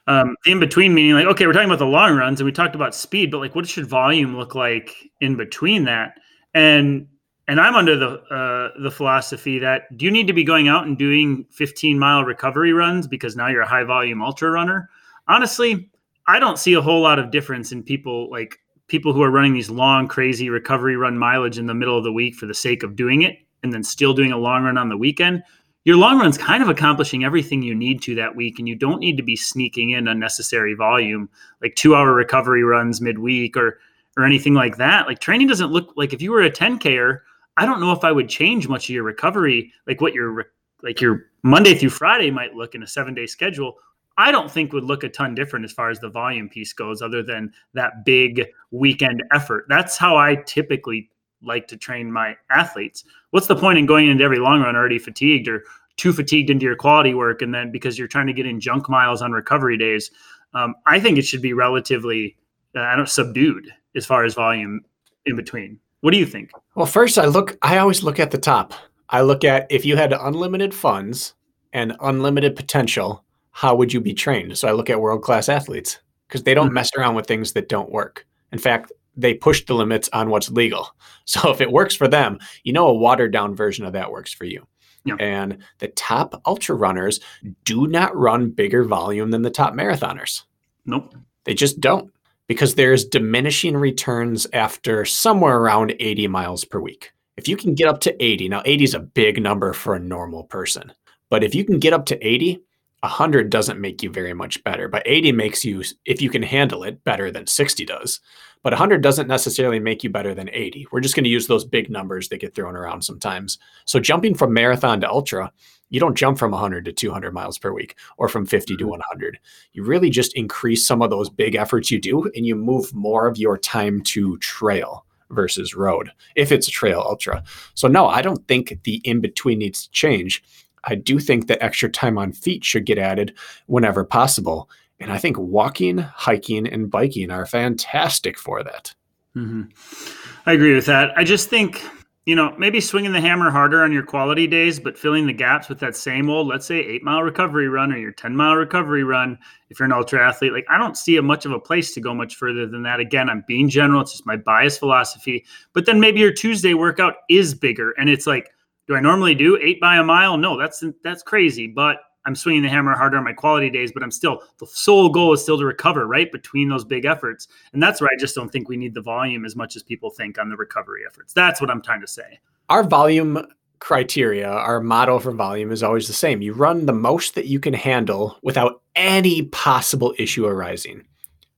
Um, in between meaning like, okay, we're talking about the long runs and we talked about speed, but like what should volume look like in between that? And and I'm under the uh, the philosophy that do you need to be going out and doing 15 mile recovery runs because now you're a high volume ultra runner? Honestly, I don't see a whole lot of difference in people like people who are running these long, crazy recovery run mileage in the middle of the week for the sake of doing it and then still doing a long run on the weekend. Your long run's kind of accomplishing everything you need to that week, and you don't need to be sneaking in unnecessary volume like two hour recovery runs midweek or or anything like that. Like training doesn't look like if you were a 10Ker, I don't know if I would change much of your recovery, like what your like your Monday through Friday might look in a seven day schedule I don't think would look a ton different as far as the volume piece goes, other than that big weekend effort. That's how I typically like to train my athletes. What's the point in going into every long run already fatigued or too fatigued into your quality work, and then because you're trying to get in junk miles on recovery days? Um, I think it should be relatively, uh, I don't subdued as far as volume in between. What do you think? Well, first, I look. I always look at the top. I look at if you had unlimited funds and unlimited potential how would you be trained? So I look at world class athletes because they don't mm-hmm. mess around with things that don't work. In fact, they push the limits on what's legal. So if it works for them, you know a watered down version of that works for you. Yeah. And the top ultra runners do not run bigger volume than the top marathoners. Nope. They just don't because there's diminishing returns after somewhere around 80 miles per week. If you can get up to 80, now 80 is a big number for a normal person, but if you can get up to 80, 100 doesn't make you very much better, but 80 makes you, if you can handle it, better than 60 does. But 100 doesn't necessarily make you better than 80. We're just going to use those big numbers that get thrown around sometimes. So jumping from marathon to ultra, you don't jump from 100 to 200 miles per week or from 50 to mm-hmm. 100. You really just increase some of those big efforts you do and you move more of your time to trail versus road if it's a trail ultra. So no, I don't think the in between needs to change. I do think that extra time on feet should get added whenever possible. And I think walking, hiking, and biking are fantastic for that. Mm-hmm. I agree with that. I just think, you know, maybe swinging the hammer harder on your quality days, but filling the gaps with that same old, let's say, eight mile recovery run or your 10 mile recovery run. If you're an ultra athlete, like I don't see a much of a place to go much further than that. Again, I'm being general. It's just my bias philosophy. But then maybe your Tuesday workout is bigger and it's like, do I normally do eight by a mile? No, that's that's crazy. But I'm swinging the hammer harder on my quality days, but I'm still the sole goal is still to recover right between those big efforts, and that's where I just don't think we need the volume as much as people think on the recovery efforts. That's what I'm trying to say. Our volume criteria, our model for volume is always the same. You run the most that you can handle without any possible issue arising.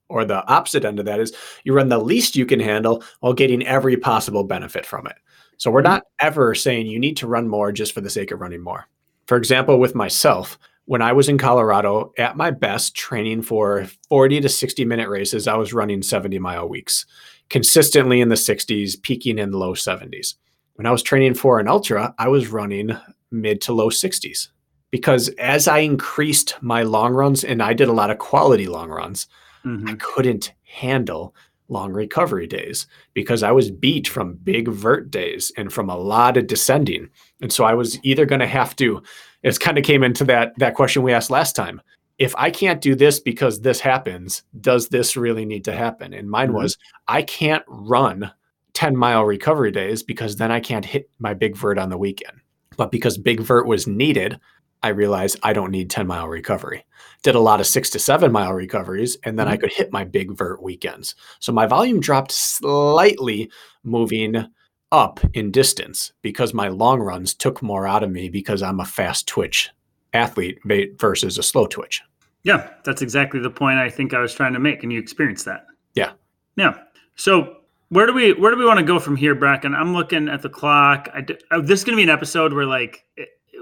Or the opposite end of that is you run the least you can handle while getting every possible benefit from it. So we're not ever saying you need to run more just for the sake of running more. For example, with myself, when I was in Colorado at my best training for 40 to 60 minute races, I was running 70 mile weeks, consistently in the 60s, peaking in the low 70s. When I was training for an ultra, I was running mid to low 60s because as I increased my long runs and I did a lot of quality long runs, mm-hmm. I couldn't handle long recovery days because I was beat from big vert days and from a lot of descending. And so I was either going to have to, it kind of came into that, that question we asked last time. If I can't do this because this happens, does this really need to happen? And mine mm-hmm. was, I can't run 10 mile recovery days because then I can't hit my big vert on the weekend. But because big vert was needed, I realized I don't need 10 mile recovery. Did a lot of six to seven mile recoveries, and then mm-hmm. I could hit my big vert weekends. So my volume dropped slightly, moving up in distance because my long runs took more out of me because I'm a fast twitch athlete versus a slow twitch. Yeah, that's exactly the point I think I was trying to make, and you experienced that. Yeah. Yeah. So where do we where do we want to go from here, Bracken? I'm looking at the clock. I oh, this is going to be an episode where like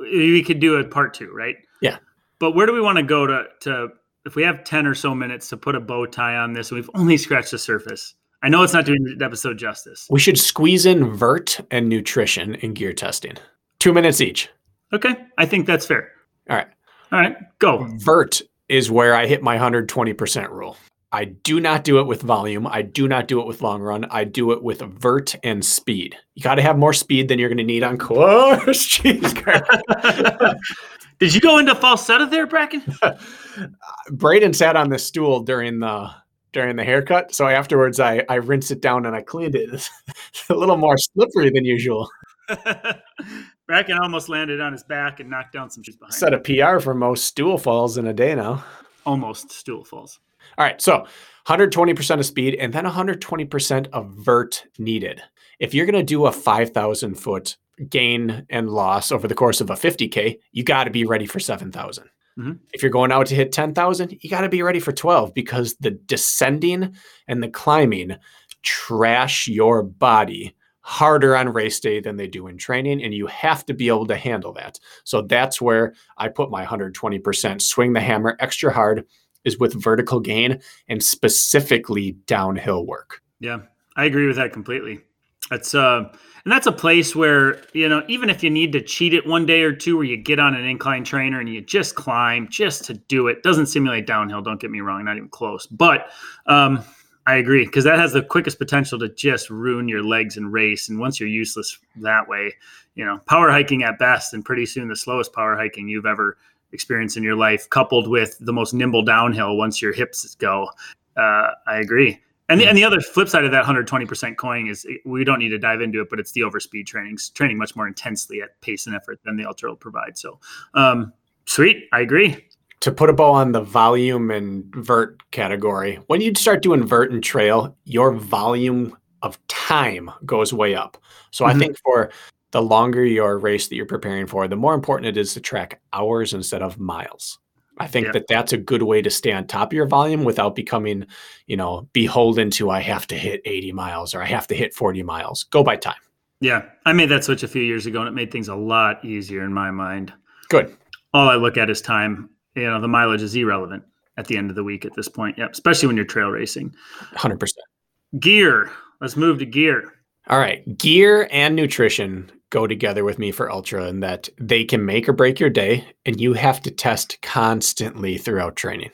we could do a part two, right? Yeah. But where do we want to go to to if we have ten or so minutes to put a bow tie on this, and we've only scratched the surface. I know it's not doing the episode justice. We should squeeze in vert and nutrition in gear testing. Two minutes each. Okay, I think that's fair. All right. All right, go. Vert is where I hit my 120% rule. I do not do it with volume. I do not do it with long run. I do it with vert and speed. You got to have more speed than you're going to need on course. Jeez, Did you go into falsetto there, Bracken? Braden sat on the stool during the during the haircut, so afterwards I I rinsed it down and I cleaned it. It's a little more slippery than usual. Bracken almost landed on his back and knocked down some shoes behind. Set a PR for most stool falls in a day now. Almost stool falls. All right, so 120% of speed and then 120% of vert needed. If you're going to do a 5,000 foot gain and loss over the course of a 50K, you got to be ready for 7,000. Mhm. If you're going out to hit 10,000, you got to be ready for 12 because the descending and the climbing trash your body harder on race day than they do in training. And you have to be able to handle that. So that's where I put my 120% swing the hammer extra hard is with vertical gain and specifically downhill work. Yeah, I agree with that completely. That's uh, and that's a place where you know even if you need to cheat it one day or two, where you get on an incline trainer and you just climb just to do it, doesn't simulate downhill. Don't get me wrong, not even close. But um, I agree because that has the quickest potential to just ruin your legs and race. And once you're useless that way, you know, power hiking at best, and pretty soon the slowest power hiking you've ever experienced in your life, coupled with the most nimble downhill once your hips go. Uh, I agree. And the, and the other flip side of that 120% coin is we don't need to dive into it, but it's the overspeed trainings, training much more intensely at pace and effort than the ultra will provide. So, um, sweet, I agree. To put a bow on the volume and vert category, when you start doing vert and trail, your volume of time goes way up. So Mhm. I think for the longer your race that you're preparing for, the more important it is to track hours instead of miles. I think Yeah. that that's a good way to stay on top of your volume without becoming, you know, beholden to I have to hit 80 miles or I have to hit 40 miles. Go by time. Yeah, I made that switch a few years ago, and it made things a lot easier in my mind. Good. All I look at is time. You know, the mileage is irrelevant at the end of the week at this point. Yep, especially when you're trail racing. 100%. Gear. Let's move to gear. All right. Gear and nutrition go together with me for Ultra in that they can make or break your day, and you have to test constantly throughout training.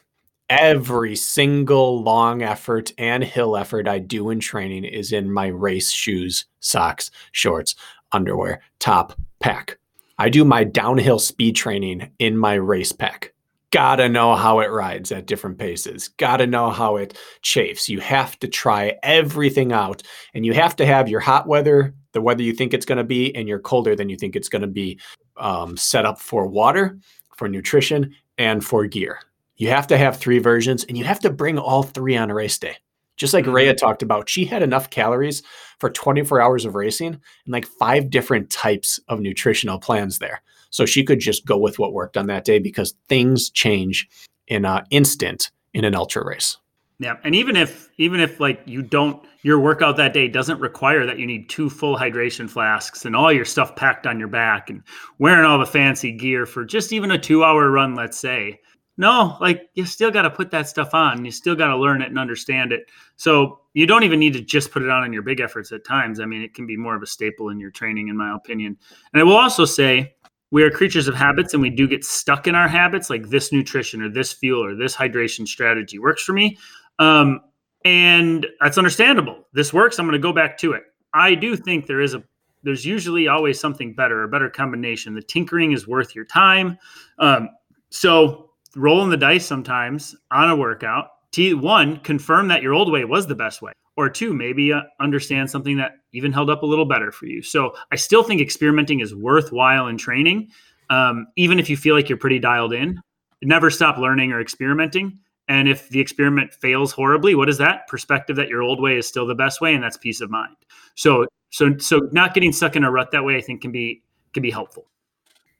Every single long effort and hill effort I do in training is in my race shoes, socks, shorts, underwear, top, pack. I do my downhill speed training in my race pack. Gotta know how it rides at different paces. Gotta know how it chafes. You have to try everything out and you have to have your hot weather, the weather you think it's going to be, and you're colder than you think it's going to be um, set up for water, for nutrition, and for gear. You have to have three versions and you have to bring all three on a race day. Just like Mhm. Rhea talked about, she had enough calories for 24 hours of racing and like five different types of nutritional plans there. So she could just go with what worked on that day because things change in an instant in an ultra race. Yeah, and even if even if like you don't your workout that day doesn't require that you need two full hydration flasks and all your stuff packed on your back and wearing all the fancy gear for just even a 2-hour run, let's say. No, like you still got to put that stuff on. You still got to learn it and understand it. So, you don't even need to just put it on in your big efforts at times. I mean, it can be more of a staple in your training in my opinion. And I will also say we are creatures of habits and we do get stuck in our habits like this nutrition or this fuel or this hydration strategy works for me um, and that's understandable. This works. I'm going to go back to it. I do think there is a there's usually always something better, a better combination. The tinkering is worth your time. Um, so rolling the dice sometimes on a workout. T one, confirm that your old way was the best way, or two, maybe uh, understand something that even held up a little better for you. So I still think experimenting is worthwhile in training, um, even if you feel like you're pretty dialed in. Never stop learning or experimenting. And if the experiment fails horribly, what is that? Perspective that your old way is still the best way, and that's peace of mind. So, so, so not getting stuck in a rut that way, I think, can be can be helpful.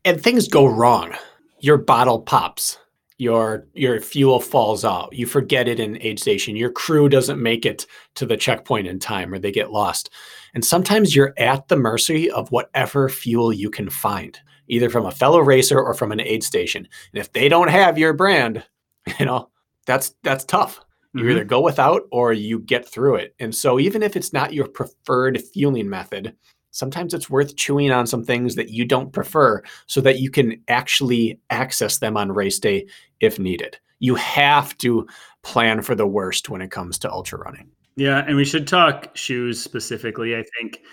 and things go wrong. Your bottle pops. your your fuel falls out you forget it in aid station your crew doesn't make it to the checkpoint in time or they get lost and sometimes you're at the mercy of whatever fuel you can find either from a fellow racer or from an aid station and if they don't have your brand you know that's that's tough you mm-hmm. either go without or you get through it and so even if it's not your preferred fueling method sometimes it's worth chewing on some things that you don't prefer so that you can actually access them on race day if needed. You have to plan for the worst when it comes to ultra running. Yeah, and we should talk shoes specifically. I think,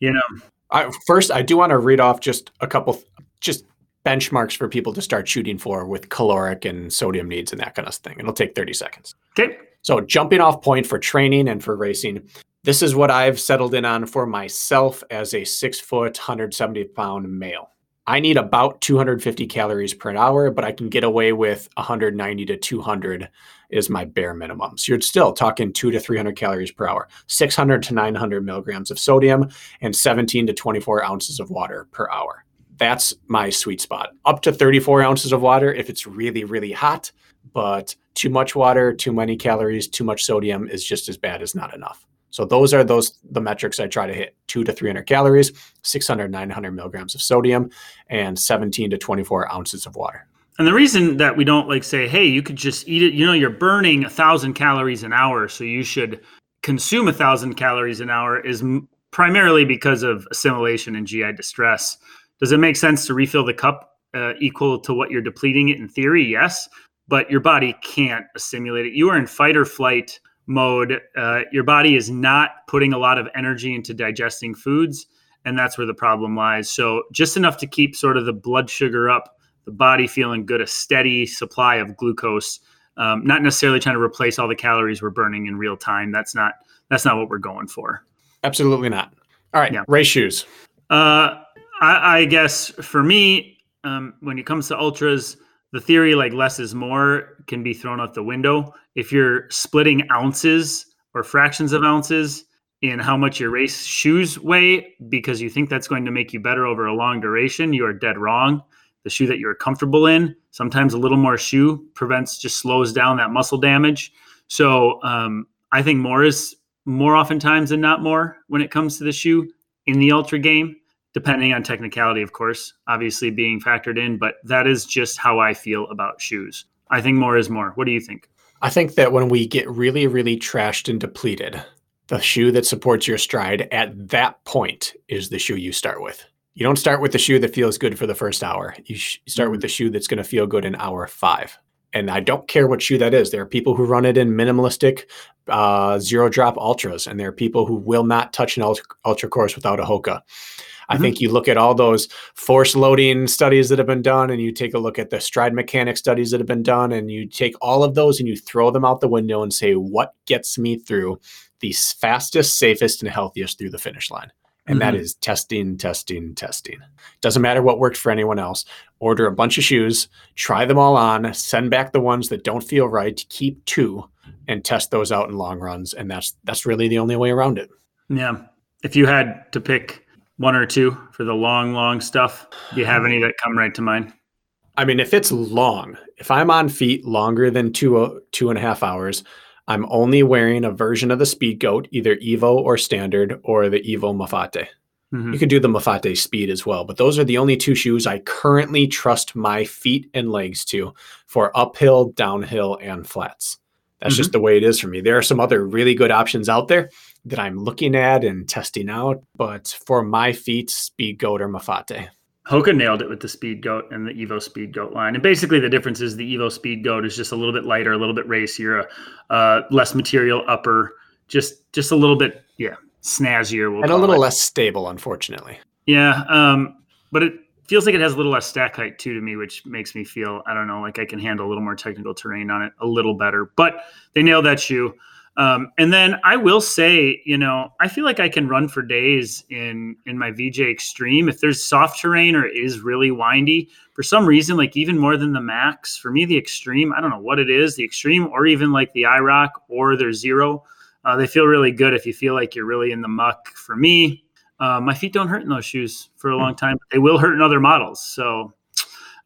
you know. I, first, I do want to read off just a couple, just benchmarks for people to start shooting for with caloric and sodium needs and that kind of thing. It'll take 30 seconds. Okay. So, jumping off point for training and for racing, this is what I've settled in on for myself as a six foot, 170 pound male. I need about 250 calories per hour, but I can get away with 190 to 200 is my bare minimum. So you're still talking two to 300 calories per hour, 600 to 900 milligrams of sodium, and 17 to 24 ounces of water per hour. That's my sweet spot. Up to 34 ounces of water if it's really, really hot, but too much water, too many calories, too much sodium is just as bad as not enough. So those are those the metrics I try to hit: two to 300 calories, 600 900 milligrams of sodium, and 17 to 24 ounces of water. And the reason that we don't like say, hey, you could just eat it. You know, you're burning a thousand calories an hour, so you should consume a thousand calories an hour is primarily because of assimilation and GI distress. Does it make sense to refill the cup uh, equal to what you're depleting it in theory? Yes, but your body can't assimilate it. You are in fight or flight mode, uh, your body is not putting a lot of energy into digesting foods. And that's where the problem lies. So, just enough to keep sort of the blood sugar up, the body feeling good, a steady supply of glucose. Um, not necessarily trying to replace all the calories we're burning in real time. That's not that's not what we're going for. Absolutely not. All right, yeah. race shoes. Uh, I, I guess for me, um, when it comes to ultras, the theory like less is more can be thrown out the window. If you're splitting ounces or fractions of ounces in how much your race shoes weigh because you think that's going to make you better over a long duration, you are dead wrong. The shoe that you're comfortable in, sometimes a little more shoe prevents, just slows down that muscle damage. So um, I think more is more oftentimes than not more when it comes to the shoe in the ultra game depending on technicality, of course, obviously being factored in, but that is just how I feel about shoes. I think more is more. What do you think? I think that when we get really, really trashed and depleted, the shoe that supports your stride at that point is the shoe you start with. You don't start with the shoe that feels good for the first hour. You sh- start with mm. the shoe that's going to feel good in hour five. And I don't care what shoe that is. There are people who run it in minimalistic uh, zero drop ultras, and there are people who will not touch an ultra, ultra course without a Hoka. I mm-hmm. think you look at all those force loading studies that have been done, and you take a look at the stride mechanic studies that have been done, and you take all of those and you throw them out the window and say, what gets me through the fastest, safest, and healthiest through the finish line? And mm-hmm. that is testing, testing, testing. Doesn't matter what worked for anyone else. Order a bunch of shoes, try them all on, send back the ones that don't feel right, keep two, and test those out in long runs. And that's that's really the only way around it. Yeah. If you had to pick one or two for the long, long stuff? Do you have any that come right to mind? I mean, if it's long, if I'm on feet longer than two two and a half hours, I'm only wearing a version of the Speedgoat, either Evo or Standard, or the Evo Mafate. Mm-hmm. You could do the Mafate Speed as well, but those are the only two shoes I currently trust my feet and legs to for uphill, downhill, and flats. That's mm-hmm. just the way it is for me. There are some other really good options out there that I'm looking at and testing out. But for my feet, Speedgoat or Mafate. Hoka nailed it with the Speedgoat and the Evo Speedgoat line. And basically, the difference is the Evo Speedgoat is just a little bit lighter, a little bit racier, uh, less material upper, just just a little bit, yeah, snazzier. We'll and a little it. less stable, unfortunately. Yeah, um, but it feels like it has a little less stack height too to me, which makes me feel I don't know, like I can handle a little more technical terrain on it a little better. But they nailed that shoe. Um, and then I will say, you know, I feel like I can run for days in in my VJ Extreme if there's soft terrain or it is really windy. For some reason, like even more than the Max, for me the Extreme, I don't know what it is, the Extreme or even like the iRock or their Zero, uh, they feel really good if you feel like you're really in the muck. For me, uh, my feet don't hurt in those shoes for a long time. They will hurt in other models. So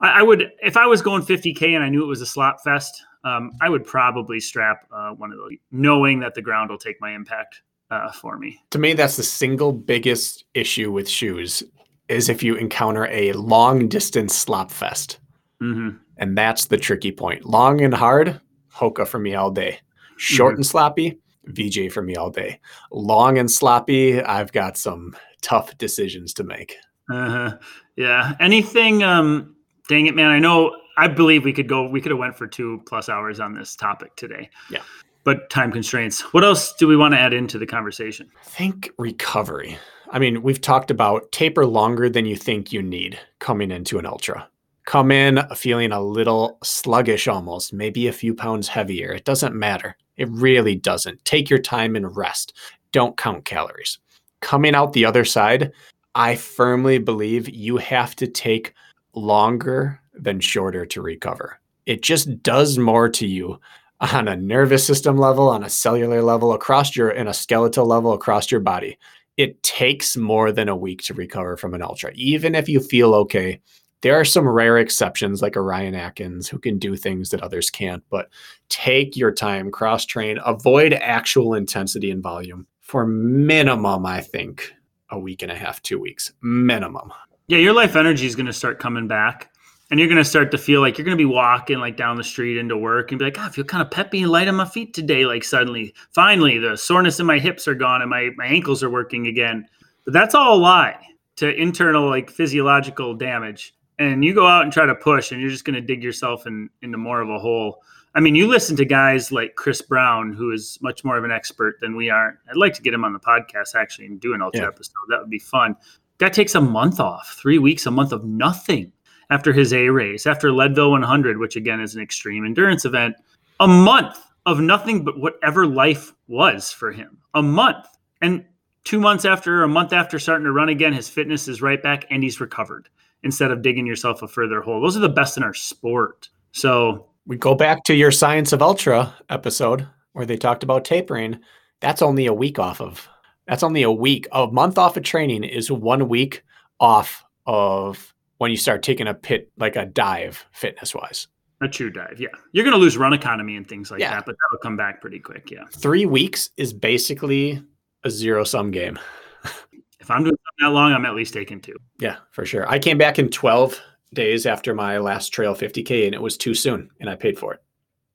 I, I, would if I was going 50k and I knew it was a slop fest. Um, I would probably strap uh, one of those, knowing that the ground will take my impact uh, for me. To me, that's the single biggest issue with shoes is if you encounter a long distance slop fest. Mm-hmm. And that's the tricky point. Long and hard, Hoka for me all day. Short mm-hmm. and sloppy, VJ for me all day. Long and sloppy, I've got some tough decisions to make. Uh-huh. Yeah. Anything? Um, dang it, man. I know. I believe we could go. We could have went for two plus hours on this topic today. Yeah. But time constraints. What else do we want to add into the conversation? I think recovery. I mean, we've talked about taper longer than you think you need coming into an ultra. Come in feeling a little sluggish almost, maybe a few pounds heavier. It doesn't matter. It really doesn't. Take your time and rest. Don't count calories. Coming out the other side, I firmly believe you have to take longer than shorter to recover. It just does more to you on a nervous system level, on a cellular level, across your in a skeletal level across your body it takes more than a week to recover from an ultra. Even if you feel okay, there are some rare exceptions like Orion Atkins who can do things that others can't, but take your time, cross train, avoid actual intensity and volume for minimum, I think, a week and a half, two weeks, minimum. Yeah, your life energy is going to start coming back and you're going to start to feel like you're going to be walking like down the street into work and be like, oh, I feel kind of peppy and light on my feet today. Like suddenly, finally, the soreness in my hips are gone and my, my ankles are working again. But that's all a lie to internal like physiological damage. And you go out and try to push and you're just going to dig yourself in, into more of a hole. I mean, you listen to guys like Chris Brown, who is much more of an expert than we are. I'd like to get him on the podcast actually and do an ultra yeah. episode. That would be fun. Guy takes a month off, three weeks, a month of nothing after his A race, after Leadville 100, which again is an extreme endurance event, a month of nothing but whatever life was for him. A month. And two months after, a month after starting to run again, his fitness is right back and he's recovered instead of digging yourself a further hole. Those are the best in our sport. So we go back to your Science of Ultra episode where they talked about tapering. That's only a week off of. That's only a week. A month off of training is one week off of when you start taking a pit like a dive fitness wise. A true dive, yeah. You're going to lose run economy and things like yeah. that, but that'll come back pretty quick, yeah. Three weeks is basically a zero sum game. if I'm doing that long, I'm at least taking two. Yeah, for sure. I came back in 12 days after my last trail 50K and it was too soon and I paid for it.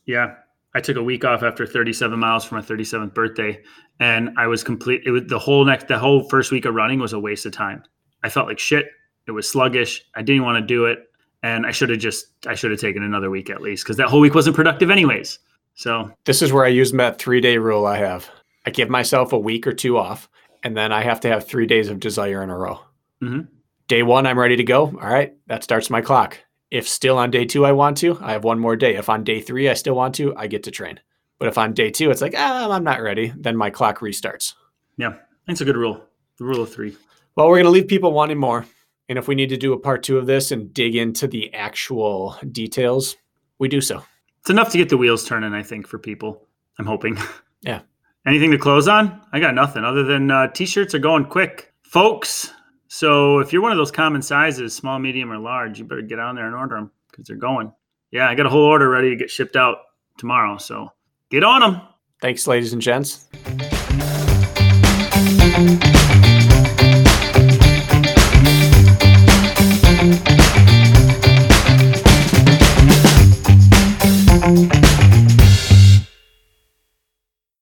Yeah. I took a week off after 37 miles for my 37th birthday and I was complete. It was the whole next, the whole first week of running was a waste of time. I felt like shit. It was sluggish. I didn't want to do it, and I should have just I should have taken another week at least because that whole week wasn't productive anyways. So this is where I use that three day rule I have. I give myself a week or two off, and then I have to have three days of desire in a row. Mm-hmm. Day one, I'm ready to go. All right, that starts my clock. If still on day two I want to, I have one more day. If on day three I still want to, I get to train. But if on day two it's like, ah, I'm not ready, then my clock restarts. Yeah, that's a good rule. The rule of three. Well, we're going to leave people wanting more. And if we need to do a part two of this and dig into the actual details, we do so. It's enough to get the wheels turning, I think, for people. I'm hoping. Yeah. Anything to close on? I got nothing other than uh, t shirts are going quick, folks. So if you're one of those common sizes, small, medium, or large, you better get on there and order them because they're going. Yeah, I got a whole order ready to get shipped out tomorrow. So get on them. Thanks, ladies and gents.